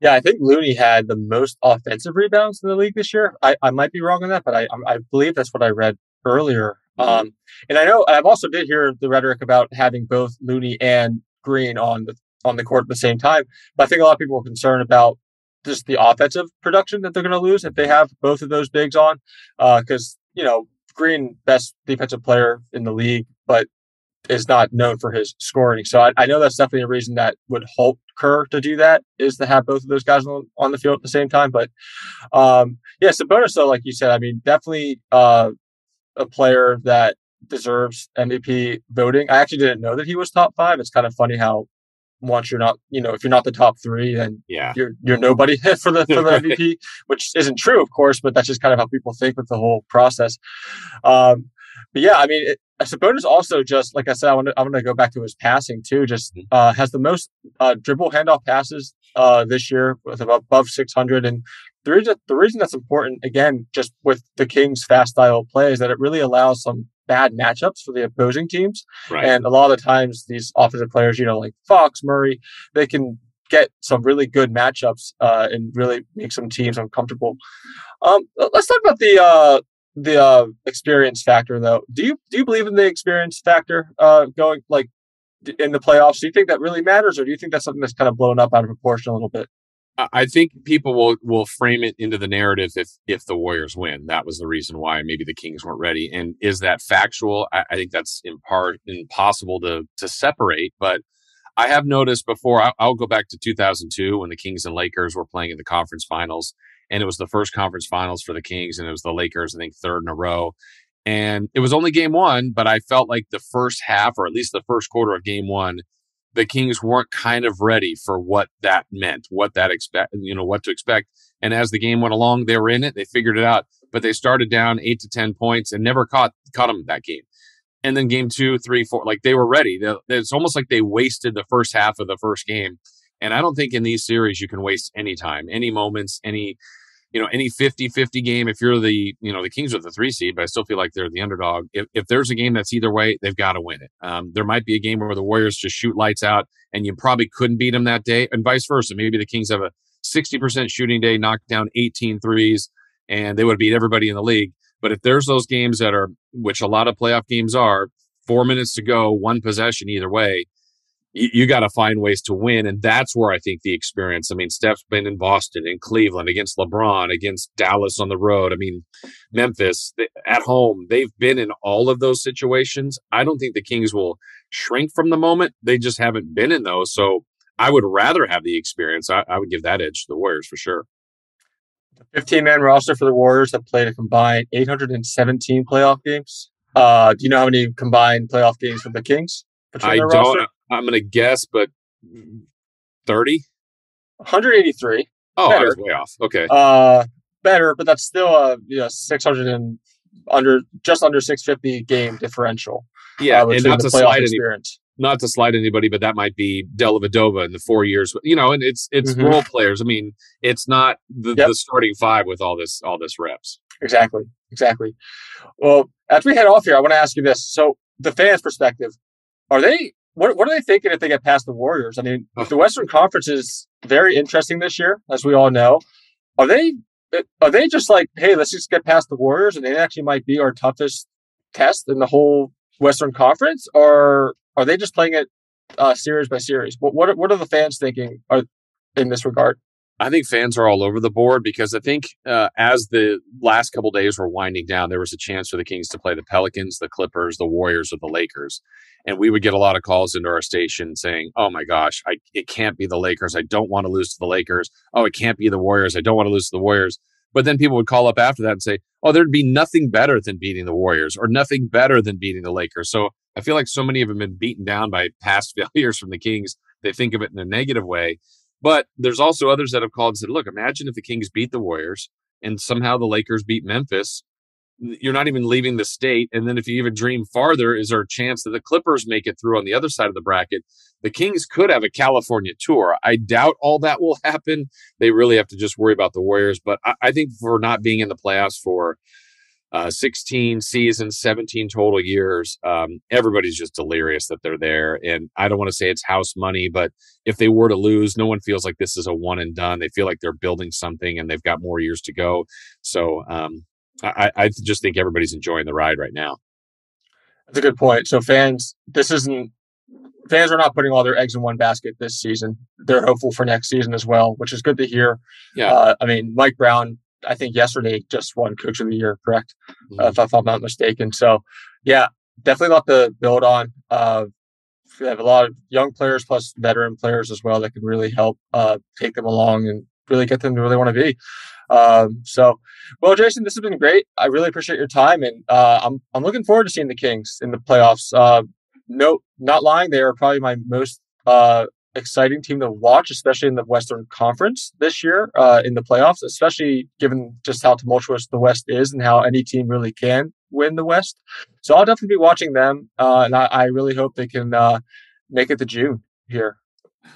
Yeah, I think Looney had the most offensive rebounds in the league this year. I, I might be wrong on that, but I I believe that's what I read earlier. Um, and I know I've also did hear the rhetoric about having both Looney and Green on the on the court at the same time. But I think a lot of people are concerned about just the offensive production that they're going to lose if they have both of those bigs on, because uh, you know Green best defensive player in the league, but is not known for his scoring. So I, I, know that's definitely a reason that would help Kerr to do that is to have both of those guys on, on the field at the same time. But um, yeah, Sabonis, though, like you said, I mean, definitely uh, a player that deserves MVP voting. I actually didn't know that he was top five. It's kind of funny how once you're not, you know, if you're not the top three, then yeah, you're you're nobody for the for the MVP, which isn't true, of course, but that's just kind of how people think with the whole process. Um, but yeah, I mean, it, Sabonis also just like I said, I want to I'm going to go back to his passing too. Just mm-hmm. uh, has the most uh, dribble handoff passes uh, this year with above 600, and the reason the reason that's important again, just with the Kings' fast style play, is that it really allows some bad matchups for the opposing teams. Right. And a lot of the times, these offensive players, you know, like Fox, Murray, they can get some really good matchups uh, and really make some teams uncomfortable. Um, let's talk about the uh, the uh, experience factor, though. Do you do you believe in the experience factor uh, going like in the playoffs? Do you think that really matters, or do you think that's something that's kind of blown up out of proportion a little bit? I think people will will frame it into the narrative if if the Warriors win. That was the reason why maybe the Kings weren't ready. And is that factual? I, I think that's in part impossible to to separate. But I have noticed before. I'll go back to 2002 when the Kings and Lakers were playing in the conference finals and it was the first conference finals for the Kings, and it was the Lakers, I think, third in a row. And it was only game one, but I felt like the first half, or at least the first quarter of game one, the Kings weren't kind of ready for what that meant, what that expect, you know, what to expect. And as the game went along, they were in it, they figured it out, but they started down eight to 10 points and never caught, caught them that game. And then game two, three, four, like they were ready. It's almost like they wasted the first half of the first game. And I don't think in these series you can waste any time, any moments, any you know any 50-50 game. If you're the you know the kings are the three seed but i still feel like they're the underdog. If, if there's a game that's either way they've got to win it. Um, there might be a game where the warriors just shoot lights out and you probably couldn't beat them that day and vice versa. Maybe the kings have a 60% shooting day knock down 18 threes and they would beat everybody in the league. But if there's those games that are which a lot of playoff games are four minutes to go one possession either way you, you got to find ways to win. And that's where I think the experience, I mean, Steph's been in Boston, in Cleveland, against LeBron, against Dallas on the road. I mean, Memphis at home. They've been in all of those situations. I don't think the Kings will shrink from the moment. They just haven't been in those. So I would rather have the experience. I, I would give that edge to the Warriors for sure. The 15 man roster for the Warriors have played a combined 817 playoff games. Uh, do you know how many combined playoff games for the Kings? I don't. Roster? I'm going to guess, but 30? 183. Oh, better. I was way off. Okay. Uh, better, but that's still a you know, 600 and under just under 650 game differential. Yeah, uh, and not to slide any, not to slide anybody, but that might be Dellavedova in the four years. You know, and it's it's mm-hmm. role players. I mean, it's not the, yep. the starting five with all this all this reps. Exactly, exactly. Well, as we head off here, I want to ask you this: so the fans' perspective, are they what what are they thinking if they get past the Warriors? I mean, the Western Conference is very interesting this year, as we all know. Are they are they just like, hey, let's just get past the Warriors, and they actually might be our toughest test in the whole Western Conference, or are they just playing it uh, series by series? What what what are the fans thinking are, in this regard? I think fans are all over the board because I think uh, as the last couple days were winding down, there was a chance for the Kings to play the Pelicans, the Clippers, the Warriors, or the Lakers, and we would get a lot of calls into our station saying, "Oh my gosh, I, it can't be the Lakers. I don't want to lose to the Lakers. Oh, it can't be the Warriors. I don't want to lose to the Warriors." But then people would call up after that and say, "Oh, there'd be nothing better than beating the Warriors, or nothing better than beating the Lakers." So I feel like so many of them have been beaten down by past failures from the Kings. They think of it in a negative way but there's also others that have called and said, look, imagine if the Kings beat the Warriors and somehow the Lakers beat Memphis. You're not even leaving the state. And then if you even dream farther, is there a chance that the Clippers make it through on the other side of the bracket? The Kings could have a California tour. I doubt all that will happen. They really have to just worry about the Warriors. But I, I think for not being in the playoffs for uh, 16 seasons, 17 total years. Um, everybody's just delirious that they're there. And I don't want to say it's house money, but if they were to lose, no one feels like this is a one and done. They feel like they're building something and they've got more years to go. So um, I, I just think everybody's enjoying the ride right now. That's a good point. So fans, this isn't fans are not putting all their eggs in one basket this season. They're hopeful for next season as well, which is good to hear. Yeah. Uh, I mean, Mike Brown I think yesterday just won Coach of the Year, correct? Mm-hmm. Uh, if, I'm not mistaken. So, yeah, definitely a lot to build on. Uh, we have a lot of young players plus veteran players as well that can really help uh, take them along and really get them to where they want to be. Um, so, well, Jason, this has been great. I really appreciate your time, and uh, I'm I'm looking forward to seeing the Kings in the playoffs. Uh, no, not lying, they are probably my most uh, exciting team to watch, especially in the Western Conference this year uh, in the playoffs, especially given just how tumultuous the West is and how any team really can win the West. So I'll definitely be watching them, uh, and I, I, really hope they can uh, make it to June here.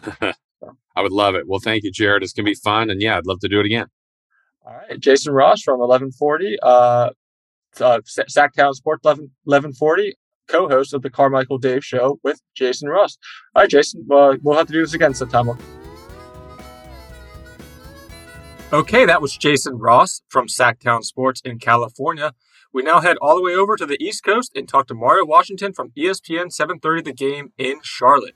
I would love it. Well, thank you, Jared. It's gonna be fun, and yeah, I'd love to do it again. All right, Jason Ross from 1140, uh, uh, Sactown Sports 11, 1140 co-host of the Carmichael Dave Show with Jason Ross. All right, Jason, uh, we'll have to do this again sometime. Okay, that was Jason Ross from Sactown Sports in California. We now head all the way over to the East Coast and talk to Mario Washington from ESPN 730 The Game in Charlotte.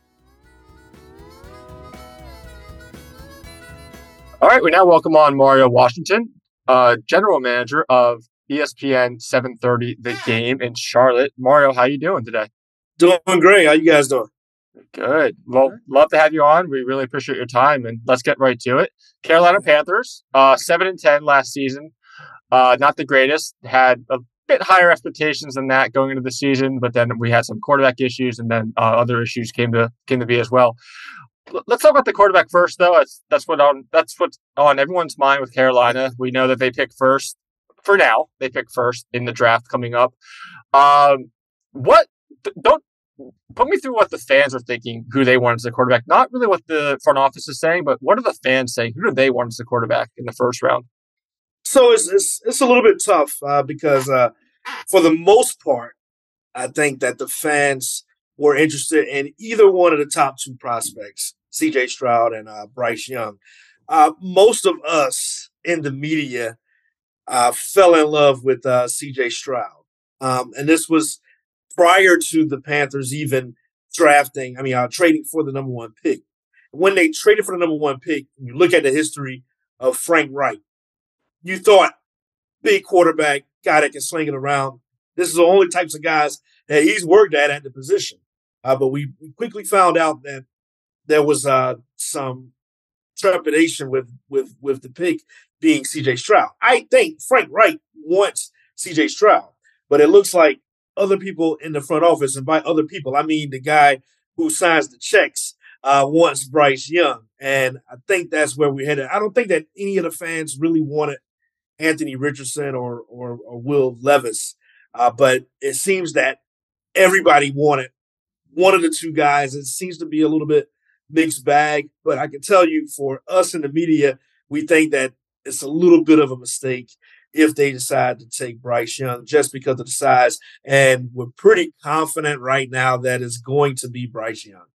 All right, we now welcome on Mario Washington, uh, general manager of ESPN 730 The Game in Charlotte. Mario, how you doing today? Doing great. How you guys doing? Good. Well, love to have you on. We really appreciate your time, and let's get right to it. Carolina Panthers, uh, seven and ten last season. Uh, not the greatest. Had a bit higher expectations than that going into the season, but then we had some quarterback issues, and then uh, other issues came to came to be as well. let's talk about the quarterback first, though. That's that's what on that's what's on everyone's mind with Carolina. We know that they pick first for now. They pick first in the draft coming up. Um, what don't put me through what the fans are thinking, who they want as a quarterback. Not really what the front office is saying, but what are the fans saying? Who do they want as a quarterback in the first round? So it's it's, it's a little bit tough uh, because uh, for the most part, I think that the fans were interested in either one of the top two prospects, C.J. Stroud and uh, Bryce Young. Uh, most of us in the media uh, fell in love with uh, C.J. Stroud, um, and this was prior to the Panthers even drafting. I mean, uh, trading for the number one pick. When they traded for the number one pick, you look at the history of Frank Reich. You thought big quarterback, guy that can sling it around. This is the only types of guys that he's worked at at the position. Uh, but we, quickly found out that there was uh, some trepidation with with with the pick being CJ Stroud. I think Frank Reich wants CJ Stroud, but it looks like other people in the front office, and by other people, I mean the guy who signs the checks, uh, wants Bryce Young. And I think that's where we're headed. I don't think that any of the fans really wanted Anthony Richardson or, or, or Will Levis, uh, but it seems that everybody wanted one of the two guys. It seems to be a little bit mixed bag, but I can tell you for us in the media, we think that it's a little bit of a mistake if they decide to take Bryce Young just because of the size. And we're pretty confident right now that it's going to be Bryce Young.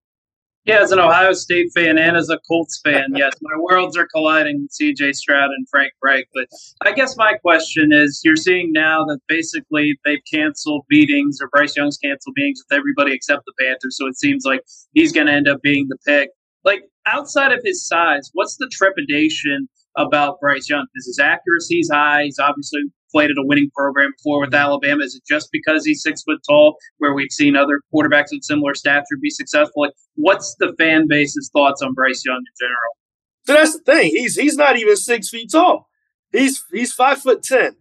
Yeah, as an Ohio State fan and as a Colts fan, yes, my worlds are colliding with CJ Stroud and Frank Reich. But I guess my question is you're seeing now that basically they've canceled meetings or Bryce Young's canceled meetings with everybody except the Panthers. So it seems like he's going to end up being the pick. Like outside of his size, what's the trepidation about Bryce Young? Is his accuracy high? He's obviously played at a winning program before with Alabama. Is it just because he's six foot tall, where we've seen other quarterbacks of similar stature be successful? Like, what's the fan base's thoughts on Bryce Young in general? So that's the thing. He's he's not even six feet tall. He's he's five foot ten,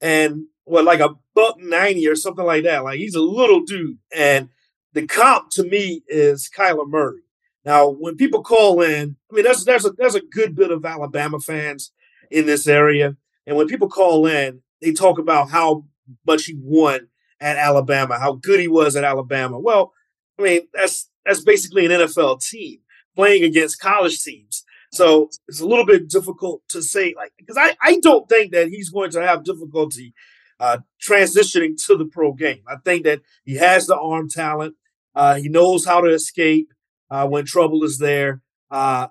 and what like a buck ninety or something like that. Like he's a little dude, and the comp to me is Kyler Murray. Now, when people call in, I mean, there's there's a there's a good bit of Alabama fans in this area, and when people call in, they talk about how much he won at Alabama, how good he was at Alabama. Well, I mean, that's that's basically an NFL team playing against college teams. So it's a little bit difficult to say, like, because I, I don't think that he's going to have difficulty uh, transitioning to the pro game. I think that he has the arm talent. Uh, he knows how to escape uh, when trouble is there. Uh,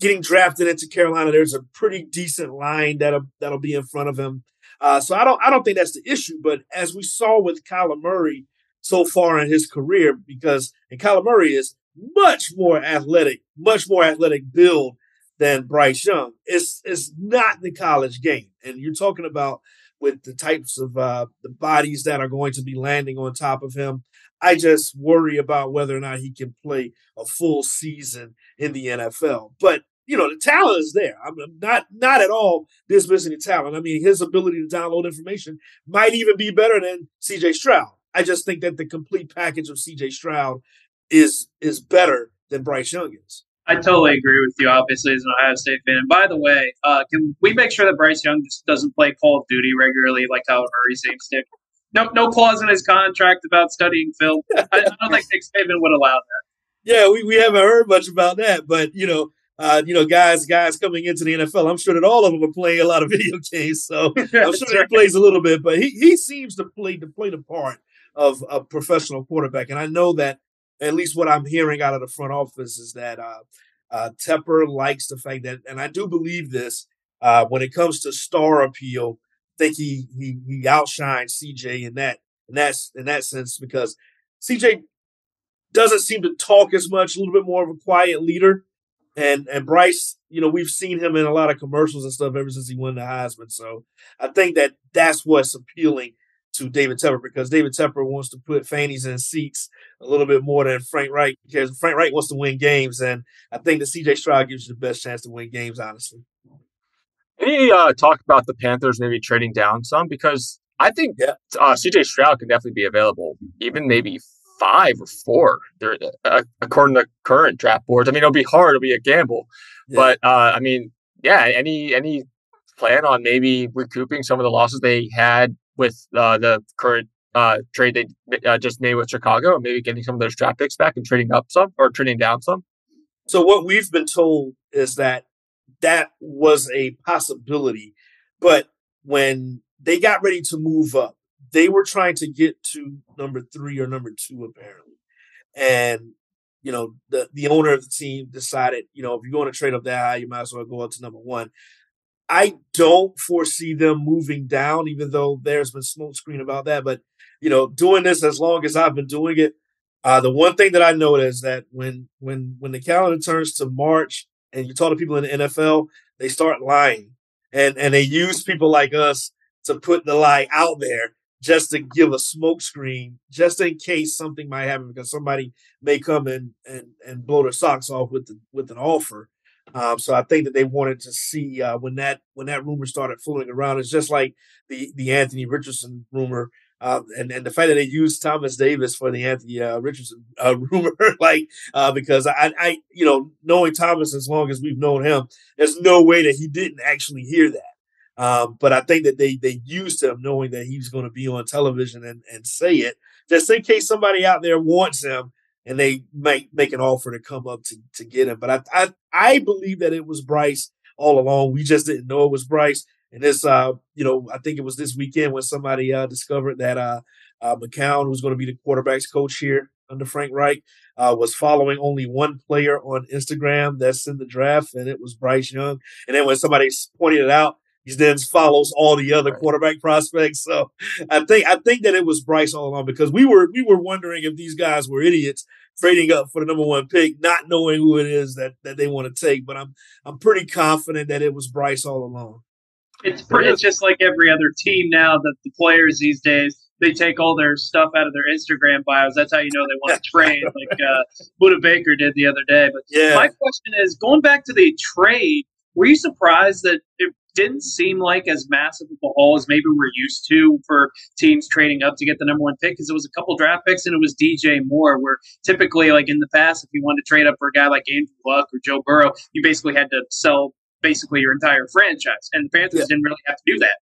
getting drafted into Carolina, there's a pretty decent line that'll that'll be in front of him. Uh, so I don't I don't think that's the issue. But as we saw with Kyler Murray so far in his career, because and Kyler Murray is much more athletic, much more athletic build than Bryce Young. It's it's not the college game, and you're talking about with the types of uh, the bodies that are going to be landing on top of him. I just worry about whether or not he can play a full season in the NFL. But you know, the talent is there. I'm not not at all dismissing the talent. I mean, his ability to download information might even be better than CJ Stroud. I just think that the complete package of CJ Stroud is is better than Bryce Young is. I totally agree with you, obviously, as an Ohio State fan. And by the way, uh, can we make sure that Bryce Young just doesn't play Call of Duty regularly like Kyler Murray seems to? No, no clause in his contract about studying film. I, I don't think Nick Saban would allow that. Yeah, we, we haven't heard much about that, but you know, uh, you know, guys, guys coming into the NFL, I'm sure that all of them are playing a lot of video games, so I'm sure right. he plays a little bit. But he, he seems to play to play the part of a professional quarterback, and I know that at least what I'm hearing out of the front office is that uh, uh, Tepper likes the fact that, and I do believe this uh, when it comes to star appeal. Think he he he outshines CJ in that in that in that sense because CJ doesn't seem to talk as much, a little bit more of a quiet leader. And and Bryce, you know, we've seen him in a lot of commercials and stuff ever since he won the Heisman. So I think that that's what's appealing to David Tepper because David Tepper wants to put fannies in seats a little bit more than Frank Reich because Frank Reich wants to win games, and I think that CJ Stroud gives you the best chance to win games. Honestly, any uh, talk about the Panthers maybe trading down some because I think yeah. uh, CJ Stroud can definitely be available, even maybe five or four. There, uh, according to current draft boards. I mean, it'll be hard. It'll be a gamble, yeah. but uh, I mean, yeah. Any any plan on maybe recouping some of the losses they had with uh, the current uh, trade they uh, just made with Chicago, and maybe getting some of those draft picks back and trading up some or trading down some. So what we've been told is that that was a possibility, but when they got ready to move up, they were trying to get to number three or number two apparently, and you know the the owner of the team decided, you know, if you're going to trade up that high, you might as well go up to number one. I don't foresee them moving down, even though there's been smoke screen about that. But you know, doing this as long as I've been doing it, uh, the one thing that I notice is that when when when the calendar turns to March and you talk to people in the NFL, they start lying, and and they use people like us to put the lie out there just to give a smoke screen, just in case something might happen because somebody may come in and and blow their socks off with the, with an offer. Um, so I think that they wanted to see uh, when that when that rumor started floating around. It's just like the the Anthony Richardson rumor, uh, and and the fact that they used Thomas Davis for the Anthony uh, Richardson uh, rumor, like uh, because I I you know knowing Thomas as long as we've known him, there's no way that he didn't actually hear that. Um, but I think that they they used him knowing that he was going to be on television and and say it just in case somebody out there wants him and they might make an offer to come up to, to get him. But I, I I believe that it was Bryce all along. We just didn't know it was Bryce. And this, uh, you know, I think it was this weekend when somebody uh, discovered that uh, uh, McCown, who's going to be the quarterbacks coach here under Frank Reich, uh, was following only one player on Instagram that's in the draft, and it was Bryce Young. And then when somebody pointed it out, he then follows all the other quarterback prospects. So I think I think that it was Bryce all along because we were we were wondering if these guys were idiots trading up for the number one pick, not knowing who it is that that they want to take. But I'm I'm pretty confident that it was Bryce all along. It's pretty, it's just like every other team now that the players these days they take all their stuff out of their Instagram bios. That's how you know they want to trade, like uh, Budda Baker did the other day. But yeah. my question is, going back to the trade, were you surprised that it didn't seem like as massive of a haul as maybe we're used to for teams trading up to get the number one pick? Because it was a couple draft picks and it was DJ Moore, where typically, like in the past, if you wanted to trade up for a guy like Andrew Luck or Joe Burrow, you basically had to sell basically your entire franchise, and the Panthers yeah. didn't really have to do that.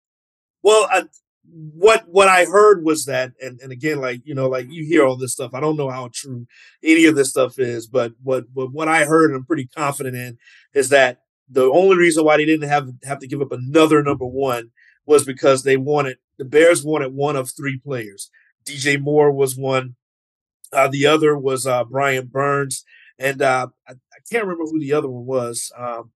Well, I, what what I heard was that, and, and again, like you know, like you hear all this stuff. I don't know how true any of this stuff is, but what but what I heard, I'm pretty confident in, is that the only reason why they didn't have have to give up another number one was because they wanted the Bears wanted one of three players. DJ Moore was one. Uh, the other was uh, Brian Burns, and uh, I, I, can't remember who the other one was um,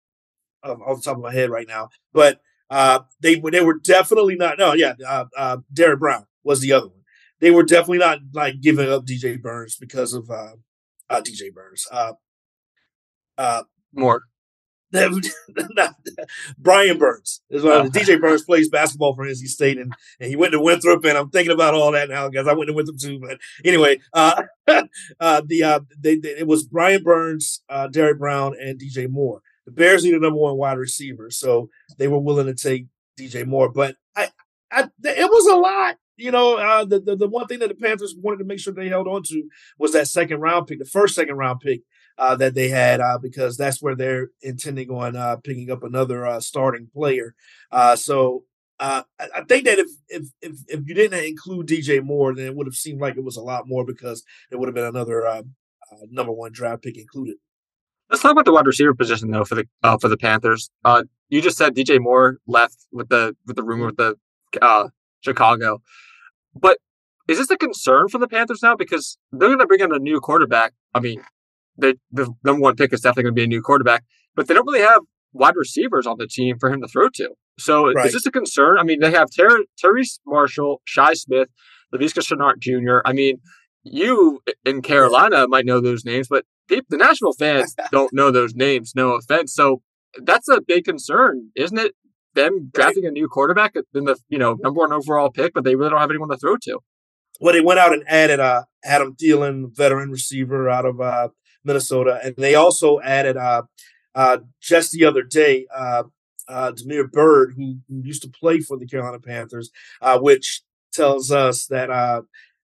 off the top of my head right now. But uh, they they were definitely not. No, yeah, uh, uh, Derrick Brown was the other one. They were definitely not like giving up DJ Burns because of uh, uh, DJ Burns. Uh, uh, More. Brian Burns is one. Oh. DJ Burns plays basketball for NC State, and, and he went to Winthrop. And I'm thinking about all that now because I went to Winthrop too. But anyway, uh, uh, the uh, they, they, it was Brian Burns, uh, Derrick Brown, and DJ Moore the Bears need a number one wide receiver, so they were willing to take DJ Moore. But I, I it was a lot. You know, uh, the, the, the one thing that the Panthers wanted to make sure they held on to was that second round pick, the first second round pick uh, that they had, uh, because that's where they're intending on uh, picking up another uh, starting player. Uh, so I, I think that if, if if if you didn't include DJ Moore, then it would have seemed like it was a lot more because it would have been another number one draft pick included. Let's talk about the wide receiver position though for the uh, for the Panthers. Uh, you just said DJ Moore left with the with the rumor with the uh, Chicago, but is this a concern for the Panthers now because they're going to bring in a new quarterback? I mean, they, the number one pick is definitely going to be a new quarterback, but they don't really have wide receivers on the team for him to throw to. So right. is this a concern? I mean, they have Ter- Terrace Marshall, Shi Smith, Laviska Shenault Jr. I mean, you in Carolina might know those names, but people, the national fans don't know those names. No offense. So that's a big concern, isn't it? Them drafting a new quarterback in the you know number one overall pick, but they really don't have anyone to throw to. Well, they went out and added uh, Adam Thielen, veteran receiver out of uh, Minnesota, and they also added uh, uh, just the other day uh, uh, Damiere Byrd, who, who, used to play for the Carolina Panthers, uh, which tells us that uh,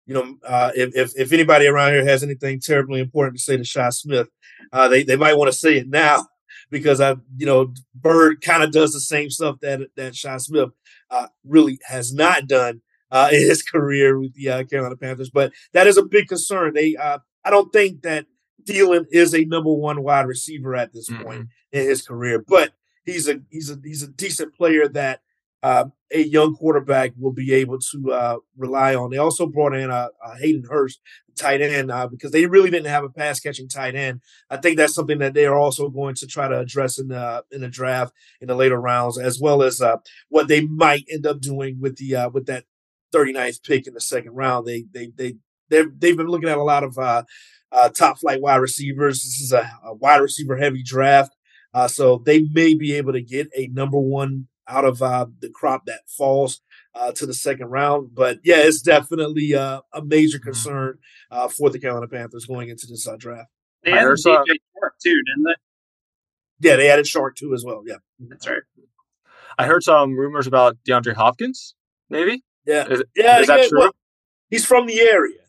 you know, uh, if, if, if anybody around here has anything terribly important to say to Shi Smith, uh, they they might want to say it now because I, you know, Byrd kind of does the same stuff that that Shi Smith uh, really has not done uh, in his career with the uh, Carolina Panthers. But that is a big concern. They, uh, I don't think that Thielen is a number one wide receiver at this mm-hmm. point in his career, but he's a he's a he's a decent player that uh, a young quarterback will be able to uh, rely on. They also brought in uh, uh Hayden Hurst, tight end, uh, because they really didn't have a pass catching tight end. I think that's something that they are also going to try to address in the in the draft in the later rounds, as well as what they might end up doing with the with that 39th pick in the second round. They they they they've they've been looking at a lot of top flight wide receivers. This is a, a wide receiver heavy draft. so they may be able to get a number one out of uh, the crop that falls uh, to the second round. But yeah, it's definitely uh, a major mm-hmm. concern uh, for the Carolina Panthers going into this uh, draft. They added DJ Chark too, didn't they? Yeah, they added Chark too as well. Yeah, that's right. I heard some rumors about DeAndre Hopkins, maybe. Yeah, is, yeah, is that yeah, true? Well, he's from the area,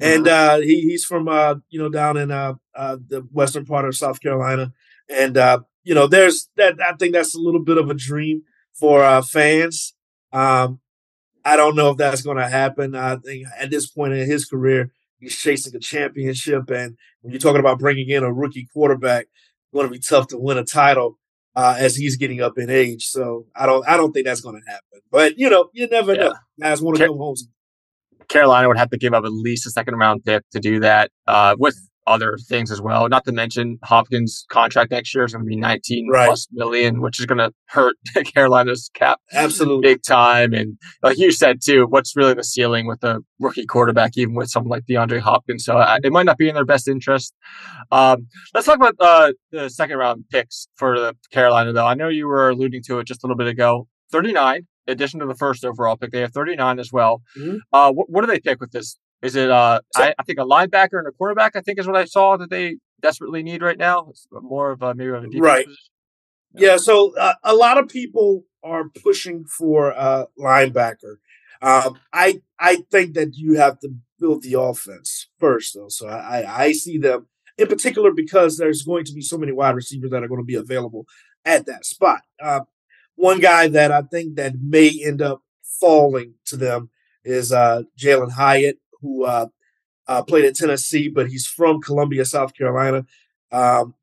and mm-hmm. uh, he, he's from uh, you know down in uh, uh, the western part of South Carolina, and uh, you know there's that. I think that's a little bit of a dream for uh, fans. Um, I don't know if that's going to happen. I think at this point in his career, he's chasing a championship, and when you're talking about bringing in a rookie quarterback, it's going to be tough to win a title uh, as he's getting up in age. So I don't, I don't think that's going to happen. But you know, you never yeah. know. Guys want to Car- come home. Carolina would have to give up at least a second round pick to do that. Uh, with other things as well. Not to mention Hopkins' contract next year is going to be 19 Right. plus million, which is going to hurt Carolina's cap Absolutely. big time. And like you said too, what's really the ceiling with a rookie quarterback, even with someone like DeAndre Hopkins? So I, it might not be in their best interest. Um, let's talk about uh, the second round picks for the Carolina, though. I know you were alluding to it just a little bit ago. 39, addition to the first overall pick, they have 39 as well. Mhm. Uh, what, what do they pick with this? Is it, uh, I, I think, a linebacker and a quarterback? I think is what I saw that they desperately need right now. It's more of a maybe of a Right. position. Yeah, so uh, a lot of people are pushing for a linebacker. Um, I I think that you have to build the offense first, though. So I, I I see them in particular because there's going to be so many wide receivers that are going to be available at that spot. Uh, one guy that I think that may end up falling to them is uh, Jalin Hyatt, who uh, uh, played at Tennessee, but he's from Columbia, South Carolina. Um,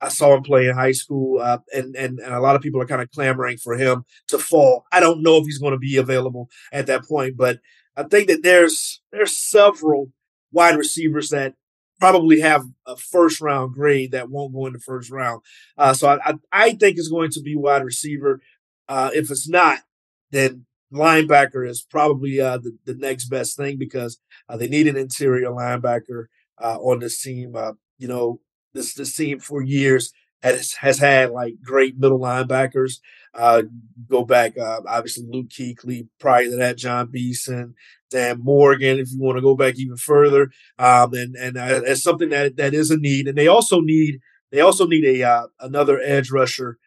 I saw him play in high school, uh, and, and and a lot of people are kind of clamoring for him to fall. I don't know if he's going to be available at that point, but I think that there's there's several wide receivers that probably have a first round grade that won't go in the first round. Uh, so I, I I think it's going to be wide receiver. Uh, if it's not, then linebacker is probably uh, the the next best thing because uh, they need an interior linebacker uh, on this team. Uh, you know, this this team for years has has had like great middle linebackers. Uh, go back, uh, obviously Luke Kuechly. Prior to that, Jon Beason, Dan Morgan. If you want to go back even further, um, and and it's something that that is a need. And they also need they also need a another edge rusher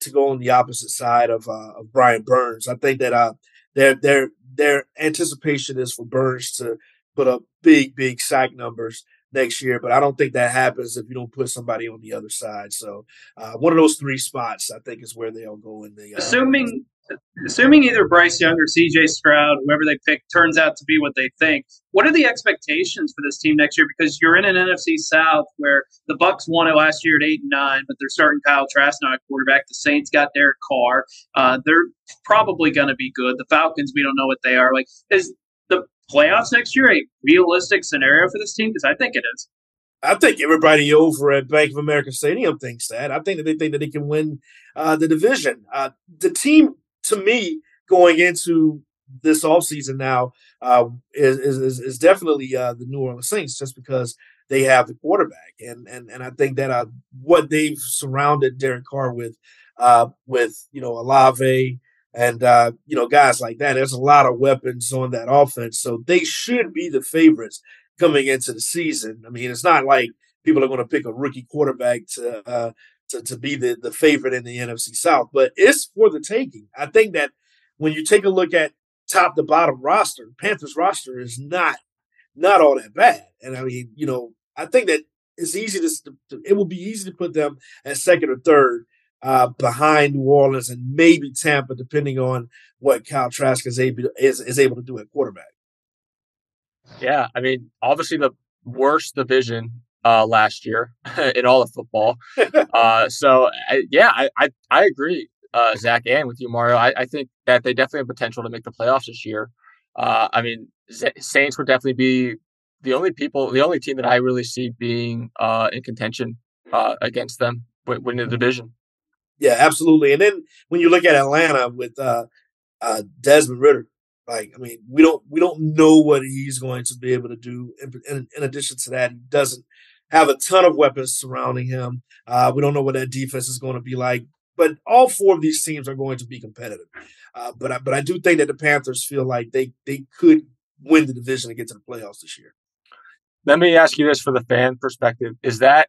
to go on the opposite side of uh, of Brian Burns. I think that uh, their their their anticipation is for Burns to put up big big sack numbers next year, but I don't think that happens if you don't put somebody on the other side. So uh, one of those three spots, I think, is where they'll go in the. Uh, assuming assuming either Bryce Young or CJ Stroud, whoever they pick, turns out to be what they think, what are the expectations for this team next year? Because you're in an NFC South where the Bucs won it last year at eight and nine, but they're starting Kyle Trask now at quarterback. The Saints got Derek Carr. Uh, they're probably going to be good. The Falcons, we don't know what they are. Like, is the playoffs next year a realistic scenario for this team? Because I think it is. I think everybody over at Bank of America Stadium thinks that. I think that they think that they can win uh, the division. Uh, the team, to me, going into this offseason now uh, is, is is definitely uh, the New Orleans Saints, just because they have the quarterback, and and and I think that uh, what they've surrounded Derek Carr with, uh, with you know Olave and uh, you know guys like that. There's a lot of weapons on that offense, so they should be the favorites coming into the season. I mean, it's not like people are going to pick a rookie quarterback to uh, to, to be the, the favorite in the NFC South, but it's for the taking. I think that when you take a look at top to bottom roster, Panthers roster is not not all that bad. And I mean, you know, I think that it's easy to, to it will be easy to put them at second or third uh, behind New Orleans and maybe Tampa, depending on what Kyle Trask is able is, is able to do at quarterback. Yeah, I mean, obviously the worst division uh, last year in all of football. uh, so I, yeah, I, I I agree, uh, Zach, and with you, Mario. I, I think that they definitely have potential to make the playoffs this year. Uh, I mean, Z- Saints would definitely be the only people, the only team that I really see being uh, in contention uh, against them win- winning the division. Yeah, absolutely. And then when you look at Atlanta with uh, uh, Desmond Ridder, like I mean, we don't we don't know what he's going to be able to do. In, in, in addition to that, he doesn't have a ton of weapons surrounding him. Uh, we don't know what that defense is going to be like. But all four of these teams are going to be competitive. Uh, but I, but I do think that the Panthers feel like they they could win the division and get to the playoffs this year. Let me ask you this for the fan perspective: Is that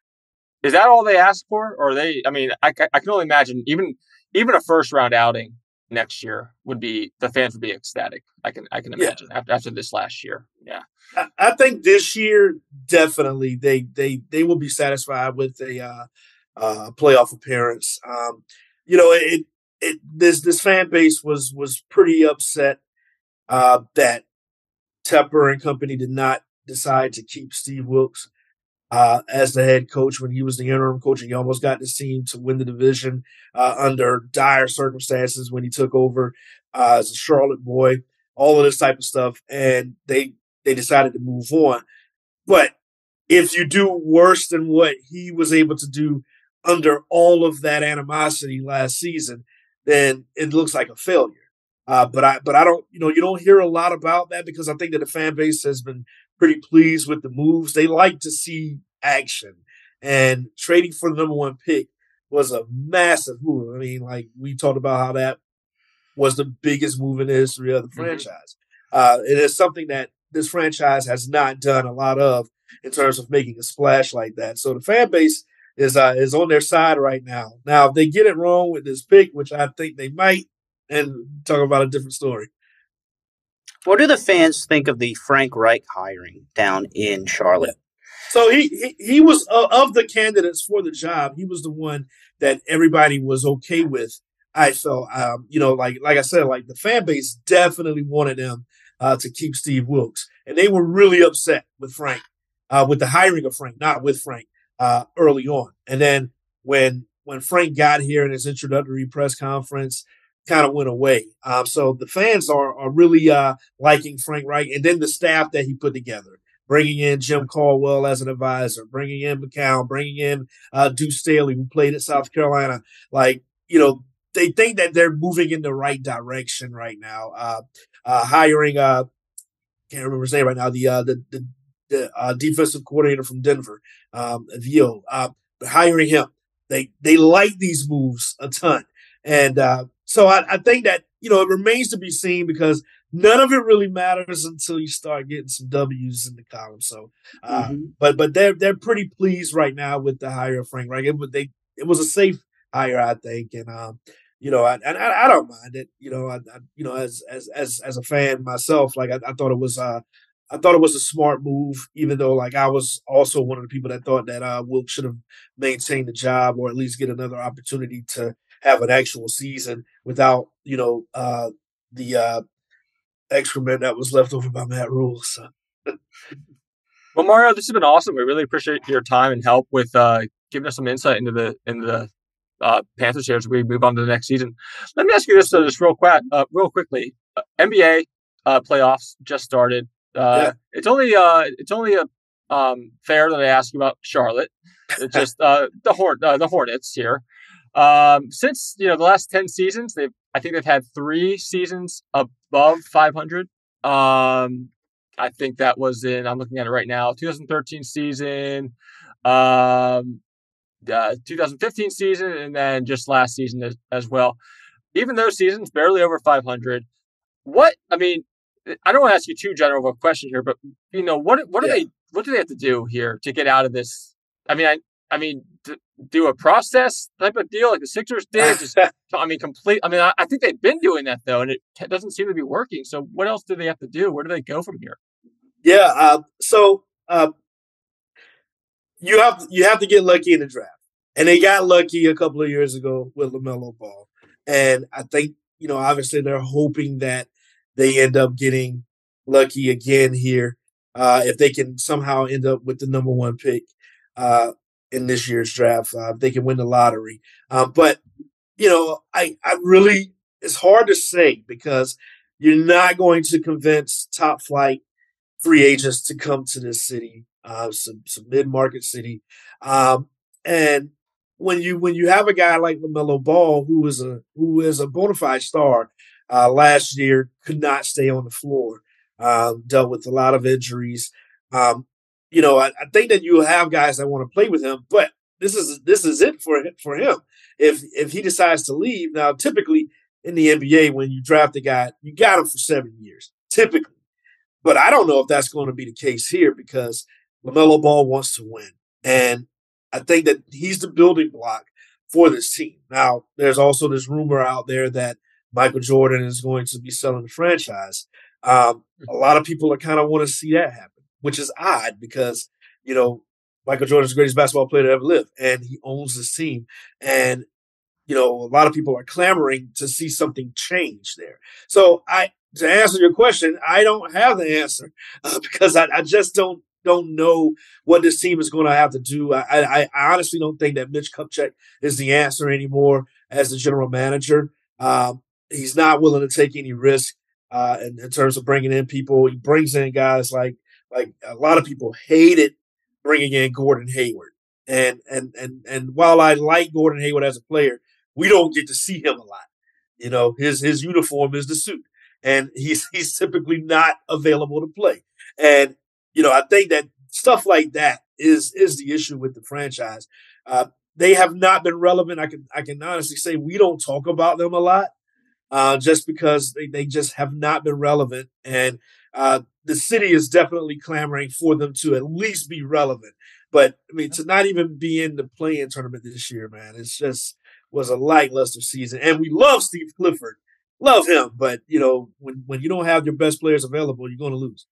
is that all they ask for, or they? I mean, I, I can only imagine even even a first round outing next year would be the fans would be ecstatic. I can I can imagine yeah. after, after this last year. Yeah, I, I, think this year definitely they they they will be satisfied with a uh, uh, playoff appearance. Um, you know, it it this this fan base was was pretty upset uh, that Tepper and company did not decide to keep Steve Wilks uh, as the head coach when he was the interim coach. And he almost got this team to win the division uh, under dire circumstances when he took over uh, as a Charlotte boy, all of this type of stuff. And they they decided to move on. But if you do worse than what he was able to do under all of that animosity last season, then it looks like a failure. Uh, but I, but I don't, you know, you don't hear a lot about that because I think that the fan base has been pretty pleased with the moves. They like to see action, and trading for the number one pick was a massive move. I mean, like we talked about how that was the biggest move in the history of the mm-hmm. franchise. Uh, it is something that this franchise has not done a lot of in terms of making a splash like that. So the fan base is uh, is on their side right now. Now, if they get it wrong with this pick, which I think they might, and talk about a different story. What do the fans think of the Frank Reich hiring down in Charlotte? So he he, he was uh, of the candidates for the job. He was the one that everybody was okay with. I felt, um, you know, like like I said, like the fan base definitely wanted him uh, to keep Steve Wilks, and they were really upset with Frank, uh, with the hiring of Frank, not with Frank uh, early on. And then when when Frank got here in his introductory press conference, kind of went away. Um, so the fans are are really uh, liking Frank Reich, and then the staff that he put together, bringing in Jim Caldwell as an advisor, bringing in McCown, bringing in uh, Deuce Staley, who played at South Carolina. Like you know, they think that they're moving in the right direction right now. Uh, uh, hiring, uh, can't remember his name right now. The uh, the the, the uh, defensive coordinator from Denver, um, Vio, uh, hiring him. They they like these moves a ton, and uh, so I, I think that you know it remains to be seen because none of it really matters until you start getting some W's in the column. So, uh, mm-hmm. but but they're they're pretty pleased right now with the hire of Frank Reich. But they it was a safe hire, I think, and um, you know, and I, I, don't mind it. You know, I, I, you know as as as as a fan myself, like I, I thought it was uh. I thought it was a smart move, even though like I was also one of the people that thought that uh Wilk should have maintained the job or at least get another opportunity to have an actual season without you know uh, the uh, excrement that was left over by Matt Rhule. So. well, Mario, this has been awesome. We really appreciate your time and help with uh, giving us some insight into the into the uh, Panthers here as we move on to the next season. Let me ask you this, uh, just real quick, uh, real quickly. Uh, NBA uh, playoffs just started. Uh, yeah. It's only uh, it's only a um, fair that I ask you about Charlotte. It's just uh, the Horn uh, the Hornets here. Um, since you know the last ten seasons, they've I think they've had three seasons above 500. Um, I think that was in I'm looking at it right now, 2013 season, um, uh, 2015 season, and then just last season as, as well. Even those seasons, barely over 500. What I mean, I don't want to ask you too general of a question here, but you know what what yeah. they what do they have to do here to get out of this? I mean, I I mean, do a process type of deal like the Sixers did. Just, I mean, complete. I mean, I, I, think they've been doing that though, and it doesn't seem to be working. So, what else do they have to do? Where do they go from here? Yeah. Uh, so uh, you have you have to get lucky in the draft, and they got lucky a couple of years ago with LaMelo Ball, and I think you know obviously they're hoping that they end up getting lucky again here uh, if they can somehow end up with the number one pick. Uh, in this year's draft. Uh, they can win the lottery. Uh, but, you know, I, I really, it's hard to say because you're not going to convince top flight free agents to come to this city, uh, some, some mid market city. Um, and when you when you have a guy like LaMelo Ball, who is a who is a bona fide star, uh, last year could not stay on the floor, um, dealt with a lot of injuries. Um, you know, I, I think that you have guys that want to play with him, but this is this is it for for him. If if he decides to leave, now typically in the NBA, when you draft a guy, you got him for seven years, typically. But I don't know if that's going to be the case here because LaMelo Ball wants to win. And I think that he's the building block for this team. Now, there's also this rumor out there that Michael Jordan is going to be selling the franchise. Um, a lot of people are kind of want to see that happen which is odd because, you know, Michael Jordan's the greatest basketball player to ever live, and he owns this team. And, you know, a lot of people are clamoring to see something change there. So I, to answer your question, I don't have the answer uh, because I, I, just don't don't know what this team is going to have to do. I, I, I, honestly don't think that Mitch Kupchak is the answer anymore as the general manager. Um, he's not willing to take any risk uh, in, in, terms of bringing in people. He brings in guys like like a lot of people hated bringing in Gordon Hayward. And and and and while I like Gordon Hayward as a player, we don't get to see him a lot. You know, his his uniform is the suit, and he's he's typically not available to play. And you know, I think that stuff like that is is the issue with the franchise. Uh, they have not been relevant. I can I can honestly say we don't talk about them a lot, uh, just because they, they just have not been relevant. And uh, the city is definitely clamoring for them to at least be relevant. But I mean, to not even be in the play-in tournament this year, man, it's just was a lackluster season. And we love Steve Clifford, love him, but you know, when when you don't have your best players available, you're going to lose.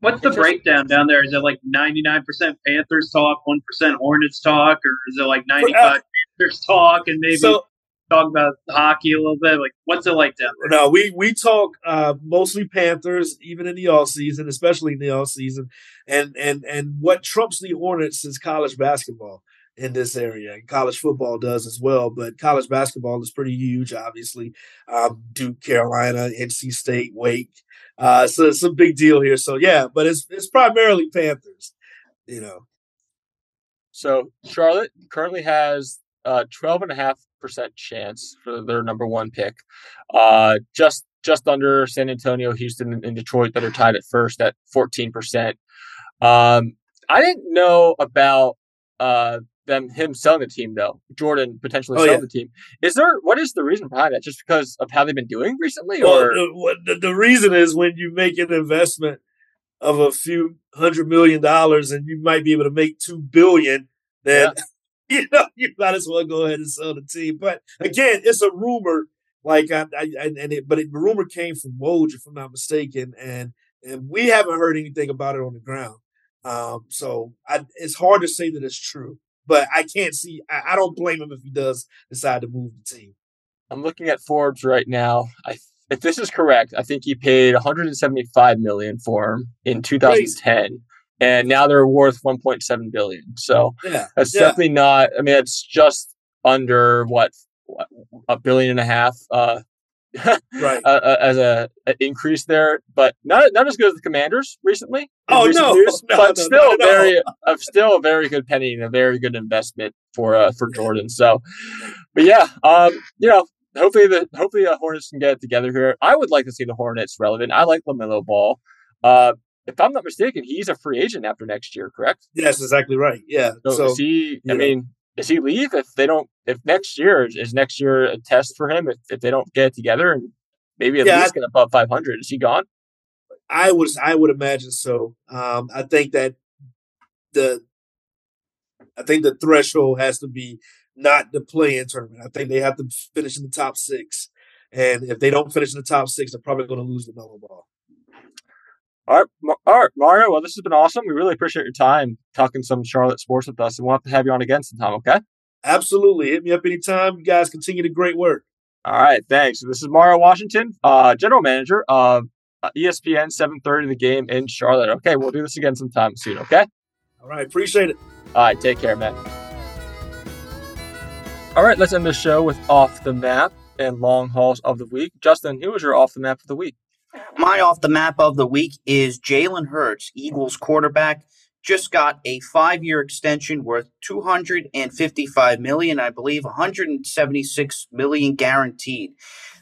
What's the breakdown down there? Is it like 99% Panthers talk, 1% Hornets talk, or is it like 95 Panthers talk and maybe so, talk about hockey a little bit? Like, what's it like down there? No, we we talk uh, mostly Panthers, even in the off season, especially in the off season, and and and what trumps the Hornets is college basketball in this area. And college football does as well, but college basketball is pretty huge, obviously. Um, Duke, Carolina, NC State, Wake. Uh, so it's a big deal here. So yeah, but it's it's primarily Panthers, you know. So Charlotte currently has a 12.5% chance for their number one pick. Uh, just just under San Antonio, Houston, and Detroit that are tied at first at 14%. Um, I didn't know about uh, them him selling the team though. Jordan potentially oh, selling yeah. the team. Is there what is the reason behind that? Just because of how they've been doing recently, well, or the, the reason is when you make an investment of a few hundred million dollars and you might be able to make two billion, then yeah. you know you might as well go ahead and sell the team. But again, it's a rumor. Like I, I and it, but it, the rumor came from Woj, if I'm not mistaken, and and we haven't heard anything about it on the ground. Um, so I, it's hard to say that it's true but I can't see. I, I, don't blame him if he does decide to move the team. I'm looking at Forbes right now. I, if this is correct, I think he paid 175 million for him in 2010, Crazy. And now they're worth 1.7 billion. So yeah, that's yeah. definitely not. I mean, it's just under what, what a billion and a half. Uh, right. Uh, as a, a, increase there, but not not as good as the Commanders recently. Oh no, years, no, but no, still very, uh, still a very good penny and a very good investment for uh, for Jordan. So, but yeah, um, you know, hopefully the hopefully the Hornets can get it together here. I would like to see the Hornets relevant. I like LaMelo Ball. Uh, if I'm not mistaken, he's a free agent after next year, correct? Yes, exactly right. Yeah. So, so he, I mean, does he leave if they don't? If next year is next year a test for him? If, if they don't get it together and maybe at yeah, least get above 500, is he gone? I was I would imagine so. Um, I think that the I think the threshold has to be not the play-in tournament. I think they have to finish in the top six, and if they don't finish in the top six, they're probably going to lose LaMelo Ball. All right, all right, Mario. Well, this has been awesome. We really appreciate your time talking some Charlotte sports with us, and we'll have to have you on again sometime. Okay? Absolutely. Hit me up anytime. You guys continue the great work. All right, thanks. This is Mario Washington, uh, general manager of uh, ESPN 7:30 The Game in Charlotte. Okay, we'll do this again sometime soon. Okay? All right, appreciate it. All right, take care, man. All right, let's end the show with off the map and long hauls of the week. Justin, who was your off the map of the week? My off the map of the week is Jalen Hurts, Eagles quarterback. Just got a five year extension worth 255 million, I believe 176 million guaranteed.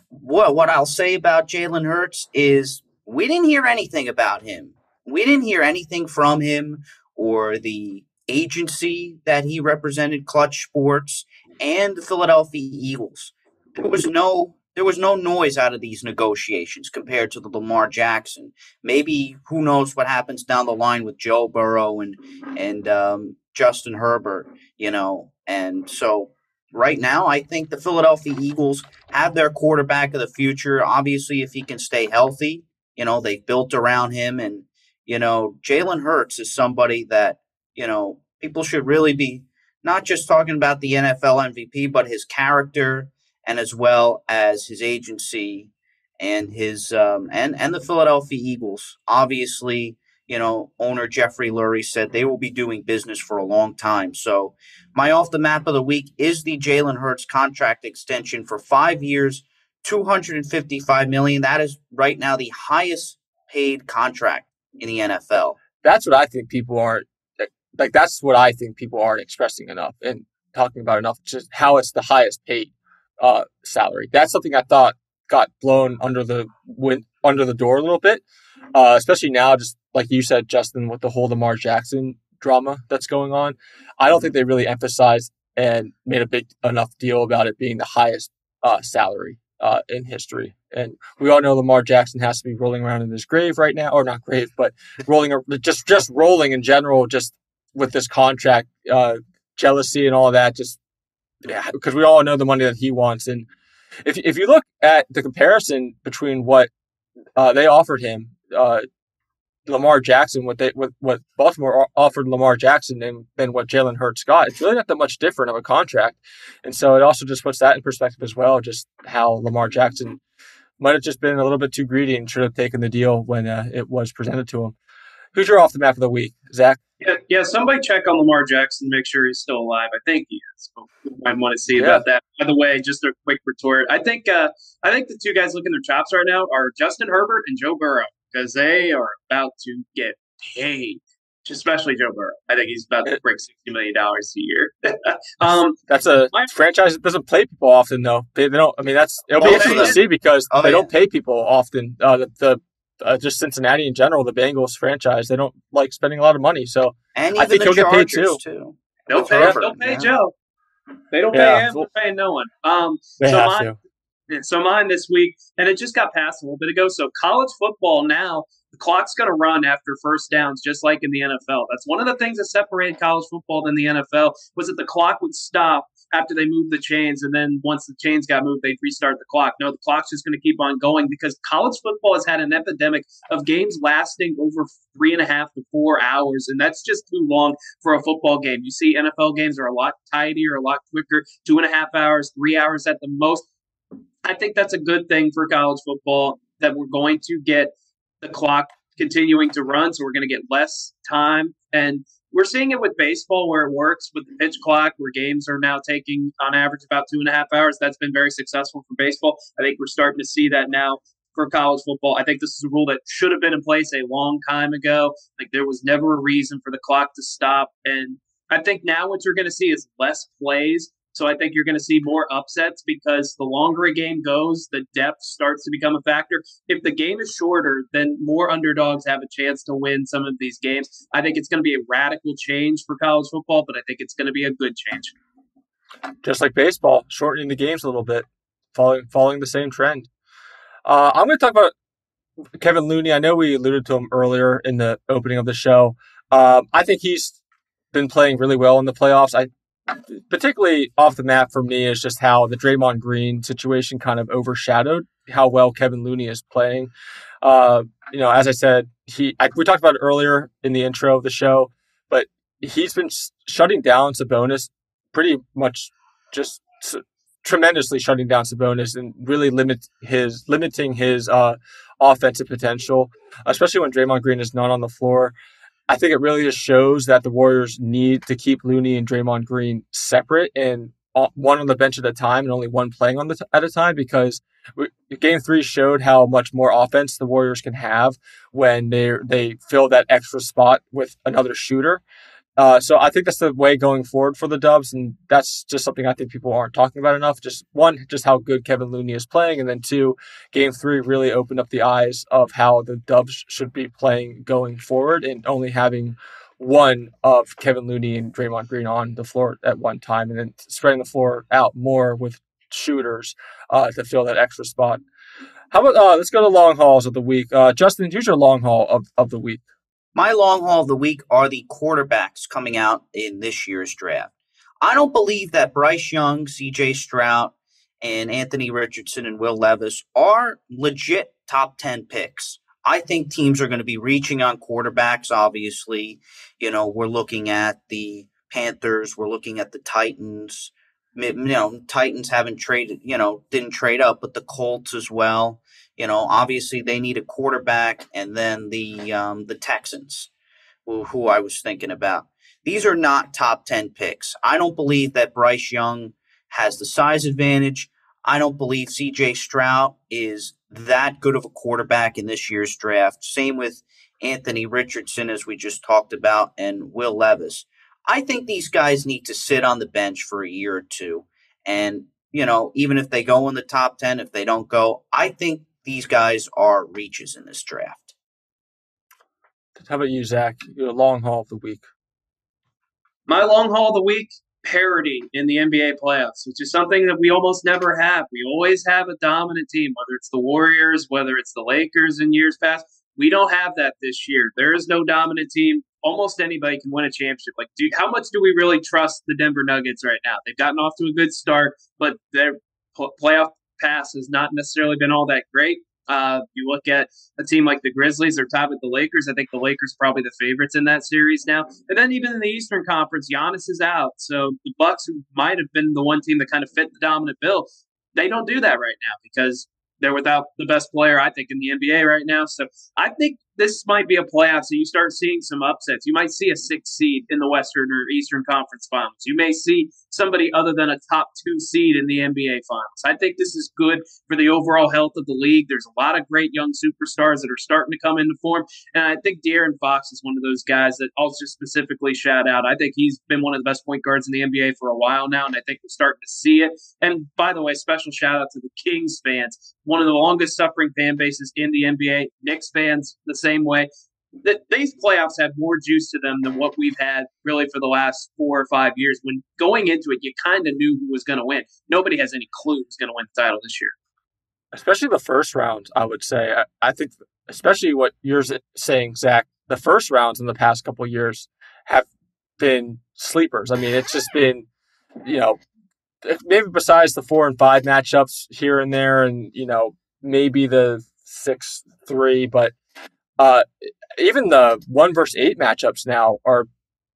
What what I'll say about Jalen Hurts is we didn't hear anything about him. We didn't hear anything from him or the agency that he represented, Clutch Sports, and the Philadelphia Eagles. There was no there was no noise out of these negotiations compared to the Lamar Jackson. Maybe who knows what happens down the line with Joe Burrow and and um, Justin Herbert, you know. And so right now, I think the Philadelphia Eagles have their quarterback of the future. Obviously, if he can stay healthy, you know they've built around him, and you know Jalen Hurts is somebody that you know people should really be not just talking about the NFL MVP, but his character and as well as his agency and his um, and and the Philadelphia Eagles. Obviously, you know, owner Jeffrey Lurie said they will be doing business for a long time. So, my off the map of the week is the Jalen Hurts contract extension for five years, two hundred and fifty-five million. That is right now the highest paid contract in the NFL. That's what I think people aren't like that's what I think people aren't expressing enough and talking about enough. Just how it's the highest paid uh, salary. That's something I thought got blown under the went under the door a little bit, uh, especially now. Just like you said, Justin, with the whole Lamar Jackson drama that's going on, I don't think they really emphasized and made a big enough deal about it being the highest uh, salary uh, in history. And we all know Lamar Jackson has to be rolling around in his grave right now, or not grave, but rolling, just just rolling in general, just with this contract uh, jealousy and all that. Just because we all know the money that he wants. And if if you look at the comparison between what uh, they offered him, uh, Lamar Jackson, what they what, what Baltimore offered Lamar Jackson and than what Jalen Hurts got, it's really not that much different of a contract. And so it also just puts that in perspective as well, just how Lamar Jackson might have just been a little bit too greedy and should have taken the deal when uh, it was presented to him. Who's your off the map of the week, Zach? Yeah, yeah. Somebody check on Lamar Jackson, make sure he's still alive. I think he is. I want to see yeah. about that. By the way, just a quick retort. I think uh, I think the two guys looking their chops right now are Justin Herbert and Joe Burrow because they are about to get paid. Especially Joe Burrow. I think he's about to break sixty million dollars a year. um, that's a my, franchise that doesn't play people often, though. They, they don't. I mean, that's it'll be oh, interesting to see because oh, they don't pay people often. Uh, the, the uh, just Cincinnati in general, the Bengals franchise, they don't like spending a lot of money. So and I think he'll get paid too. too. They'll pay. They'll pay yeah. Joe. They don't pay him. They're paying no one. Um, they so have mine, to. So mine this week, and it just got passed a little bit ago. So college football now, the clock's going to run after first downs, just like in the NFL. That's one of the things that separated college football than the NFL was that the clock would stop after they moved the chains, and then once the chains got moved, they'd restart the clock. No, the clock's just going to keep on going because college football has had an epidemic of games lasting over three and a half to four hours, and that's just too long for a football game. You see, NFL games are a lot tidier, a lot quicker, two and a half hours, three hours at the most. I think that's a good thing for college football that we're going to get the clock continuing to run, so we're going to get less time and we're seeing it with baseball where it works with the pitch clock, where games are now taking on average about two and a half hours. That's been very successful for baseball. I think we're starting to see that now for college football. I think this is a rule that should have been in place a long time ago. Like there was never a reason for the clock to stop. And I think now what you're going to see is less plays so I think you're going to see more upsets because the longer a game goes, the depth starts to become a factor. If the game is shorter, then more underdogs have a chance to win some of these games. I think it's going to be a radical change for college football, but I think it's going to be a good change. Just like baseball, shortening the games a little bit, following following the same trend. Uh, I'm going to talk about Kevin Looney. I know we alluded to him earlier in the opening of the show. Um, I think he's been playing really well in the playoffs. I particularly off the map for me is just how the Draymond Green situation kind of overshadowed how well Kevin Looney is playing. Uh, you know, as I said, he I, we talked about it earlier in the intro of the show, but he's been sh- shutting down Sabonis pretty much just s- tremendously shutting down Sabonis and really limit his limiting his uh, offensive potential, especially when Draymond Green is not on the floor. I think it really just shows that the Warriors need to keep Looney and Draymond Green separate and one on the bench at a time and only one playing on the t- at a time because we, game three showed how much more offense the Warriors can have when they they fill that extra spot with another shooter. Uh, so I think that's the way going forward for the Dubs, and that's just something I think people aren't talking about enough. Just one, just how good Kevin Looney is playing, and then two, Game Three really opened up the eyes of how the Dubs should be playing going forward, and only having one of Kevin Looney and Draymond Green on the floor at one time, and then spreading the floor out more with shooters uh, to fill that extra spot. How about uh, let's go to long hauls of the week. Uh, Justin, here's your long haul of, of the week. My long haul of the week are the quarterbacks coming out in this year's draft. I don't believe that Bryce Young, CJ Stroud, and Anthony Richardson and Will Levis are legit top 10 picks. I think teams are going to be reaching on quarterbacks, obviously. You know, we're looking at the Panthers, we're looking at the Titans. You know, Titans haven't traded, you know, didn't trade up, but the Colts as well. You know, obviously they need a quarterback, and then the um, the Texans, who, who I was thinking about. These are not top ten picks. I don't believe that Bryce Young has the size advantage. I don't believe C.J. Stroud is that good of a quarterback in this year's draft. Same with Anthony Richardson, as we just talked about, and Will Levis. I think these guys need to sit on the bench for a year or two. And, you know, even if they go in the top 10, if they don't go, I think these guys are reaches in this draft. How about you, Zach? Your long haul of the week. My long haul of the week parity in the NBA playoffs, which is something that we almost never have. We always have a dominant team, whether it's the Warriors, whether it's the Lakers in years past. We don't have that this year. There is no dominant team. Almost anybody can win a championship. Like, do, how much do we really trust the Denver Nuggets right now? They've gotten off to a good start, but their playoff pass has not necessarily been all that great. Uh, you look at a team like the Grizzlies, they're tied with the Lakers. I think the Lakers probably the favorites in that series now. And then even in the Eastern Conference, Giannis is out. So the Bucks, might have been the one team that kind of fit the dominant bill, they don't do that right now because they're without the best player, I think, in the NBA right now. So I think this might be a playoff. So you start seeing some upsets. You might see a six seed in the Western or Eastern Conference Finals. You may see somebody other than a top two seed in the NBA Finals. I think this is good for the overall health of the league. There's a lot of great young superstars that are starting to come into form. And I think De'Aaron Fox is one of those guys that I'll just specifically shout out. I think he's been one of the best point guards in the NBA for a while now, and I think we're starting to see it. And by the way, special shout out to the Kings fans, one of the longest suffering fan bases in the NBA. Knicks fans, the same way that these playoffs have more juice to them than what we've had really for the last four or five years. When going into it, you kind of knew who was going to win. Nobody has any clue who's going to win the title this year. Especially the first round, I would say. I, I think, especially what you're saying, Zach, the first rounds in the past couple years have been sleepers. I mean, it's just been, you know, maybe besides the four and five matchups here and there, and, you know, maybe the six three, but uh, even the one versus eight matchups now are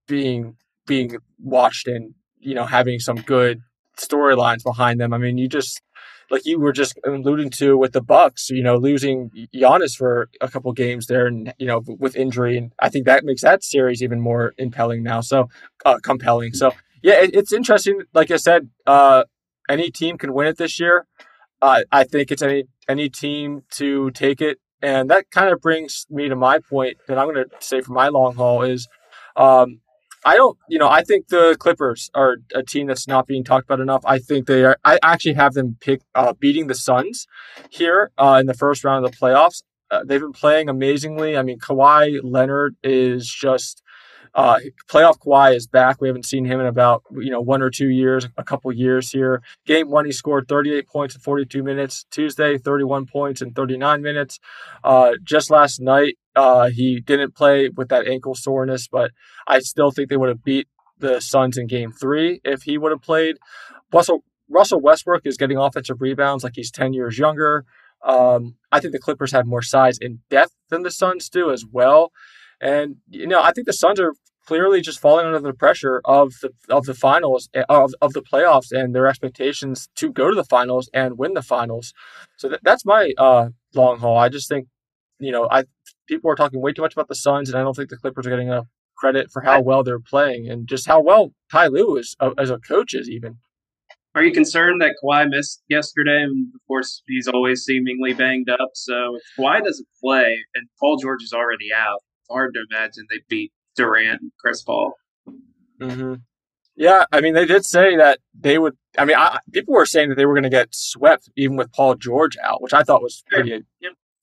being being watched and you know having some good storylines behind them. I mean, you just like you were just alluding to with the Bucks, you know, losing Giannis for a couple games there, and you know, with injury, and I think that makes that series even more impelling now. So uh, compelling. So yeah, it, it's interesting. Like I said, uh, any team can win it this year. Uh, I think it's any any team to take it and that kind of brings me to my point that I'm going to say for my long haul is um, I don't, you know, I think the Clippers are a team that's not being talked about enough. I think they are, I actually have them pick uh, beating the Suns here uh, in the first round of the playoffs. Uh, they've been playing amazingly. I mean, Kawhi Leonard is just uh, playoff Kawhi is back. We haven't seen him in about you know one or two years, a couple years here. Game one, he scored 38 points in 42 minutes. Tuesday, 31 points in 39 minutes. Uh, just last night, uh, he didn't play with that ankle soreness, but I still think they would have beat the Suns in Game three if he would have played. Russell Russell Westbrook is getting offensive rebounds like he's 10 years younger. Um, I think the Clippers have more size and depth than the Suns do as well. And you know, I think the Suns are clearly just falling under the pressure of the of the finals eh, of, of the playoffs and their expectations to go to the finals and win the finals. So that, that's my uh, long haul. I just think you know I people are talking way too much about the Suns, and I don't think the Clippers are getting enough credit for how well they're playing and just how well Ty Lue is uh, as a coach is even. Are you concerned that Kawhi missed yesterday? And of course, he's always seemingly banged up. So if Kawhi doesn't play and Paul George is already out, it's hard to imagine they beat Durant, Chris Paul. Mm-hmm. Yeah, I mean, they did say that they would. I mean, I, people were saying that they were going to get swept even with Paul George out, which I thought was pretty.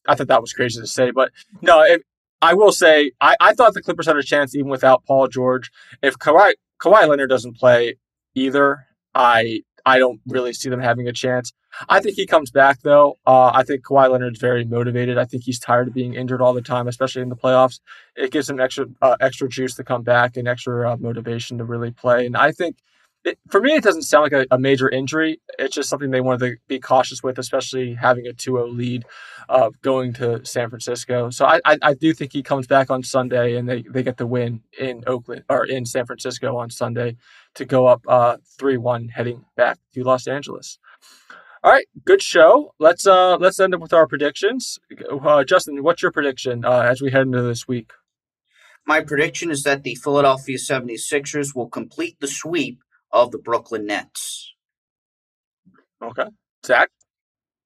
I thought that was crazy to say, but no, it, I will say I, I thought the Clippers had a chance even without Paul George. If Kawhi Kawhi Leonard doesn't play either, I I don't really see them having a chance. I think he comes back though. Uh, I think Kawhi Leonard's very motivated. I think he's tired of being injured all the time, especially in the playoffs. It gives him extra uh, extra juice to come back and extra uh, motivation to really play. And I think it, for me, it doesn't sound like a, a, major injury. It's just something they wanted to be cautious with, especially having a 2-0 lead uh, going to San Francisco. So I, I, I do think he comes back on Sunday and they, they get the win in Oakland or in San Francisco on Sunday to go up uh, 3-1 heading back to Los Angeles. All right, good show. Let's uh let's end up with our predictions. Uh, Justin, what's your prediction uh, as we head into this week? My prediction is that the Philadelphia 76ers will complete the sweep of the Brooklyn Nets. Okay. Zach?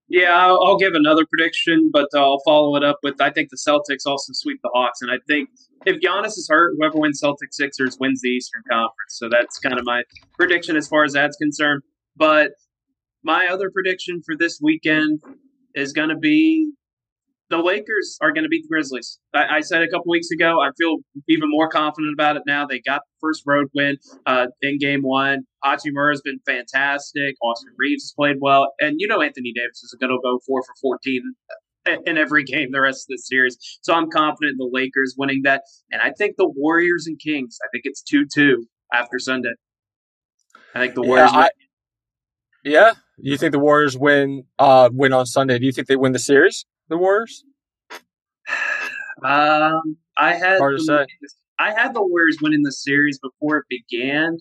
Yeah, I'll, I'll give another prediction, but uh, I'll follow it up with I think the Celtics also sweep the Hawks, and I think if Giannis is hurt, whoever wins Celtics Sixers wins the Eastern Conference. So that's kind of my prediction as far as that's concerned. But my other prediction for this weekend is going to be the Lakers are going to beat the Grizzlies. I, I, said a couple weeks ago. I feel even more confident about it now. They got the first road win uh, in Game One. Hachimura has been fantastic. Austin Reaves has played well, and you know Anthony Davis is going to go four for fourteen in every game the rest of the series. So I'm confident in the Lakers winning that, and I think the Warriors and Kings. I think it's two two after Sunday. I think the Warriors. Yeah, I, yeah, you think the Warriors win? Uh, win on Sunday? Do you think they win the series? The Warriors? Um, I had hard to the, say. I had the Warriors winning the series before it began.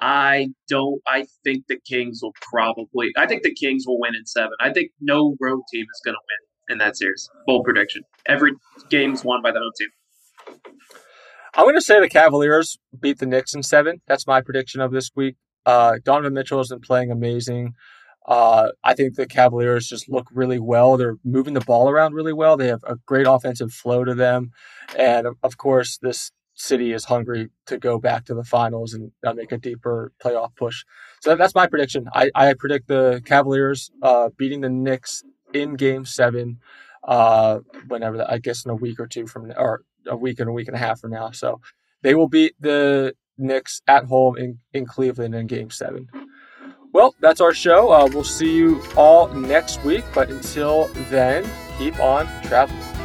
I don't. I think the Kings will probably. I think the Kings will win in seven. I think no road team is going to win in that series. Bold prediction. Every game is won by the home team. I'm going to say the Cavaliers beat the Knicks in seven. That's my prediction of this week. Uh, Donovan Mitchell has been playing amazing. Uh, I think the Cavaliers just look really well. They're moving the ball around really well. They have a great offensive flow to them. And of course, this city is hungry to go back to the finals and uh, make a deeper playoff push. So that's my prediction. I, I predict the Cavaliers uh, beating the Knicks in game seven, uh, whenever, the, I guess in a week or two from, or a week and a week and a half from now. So they will beat the Knicks at home in, in Cleveland in game seven. Well, that's our show. Uh, we'll see you all next week. But until then, keep on traveling.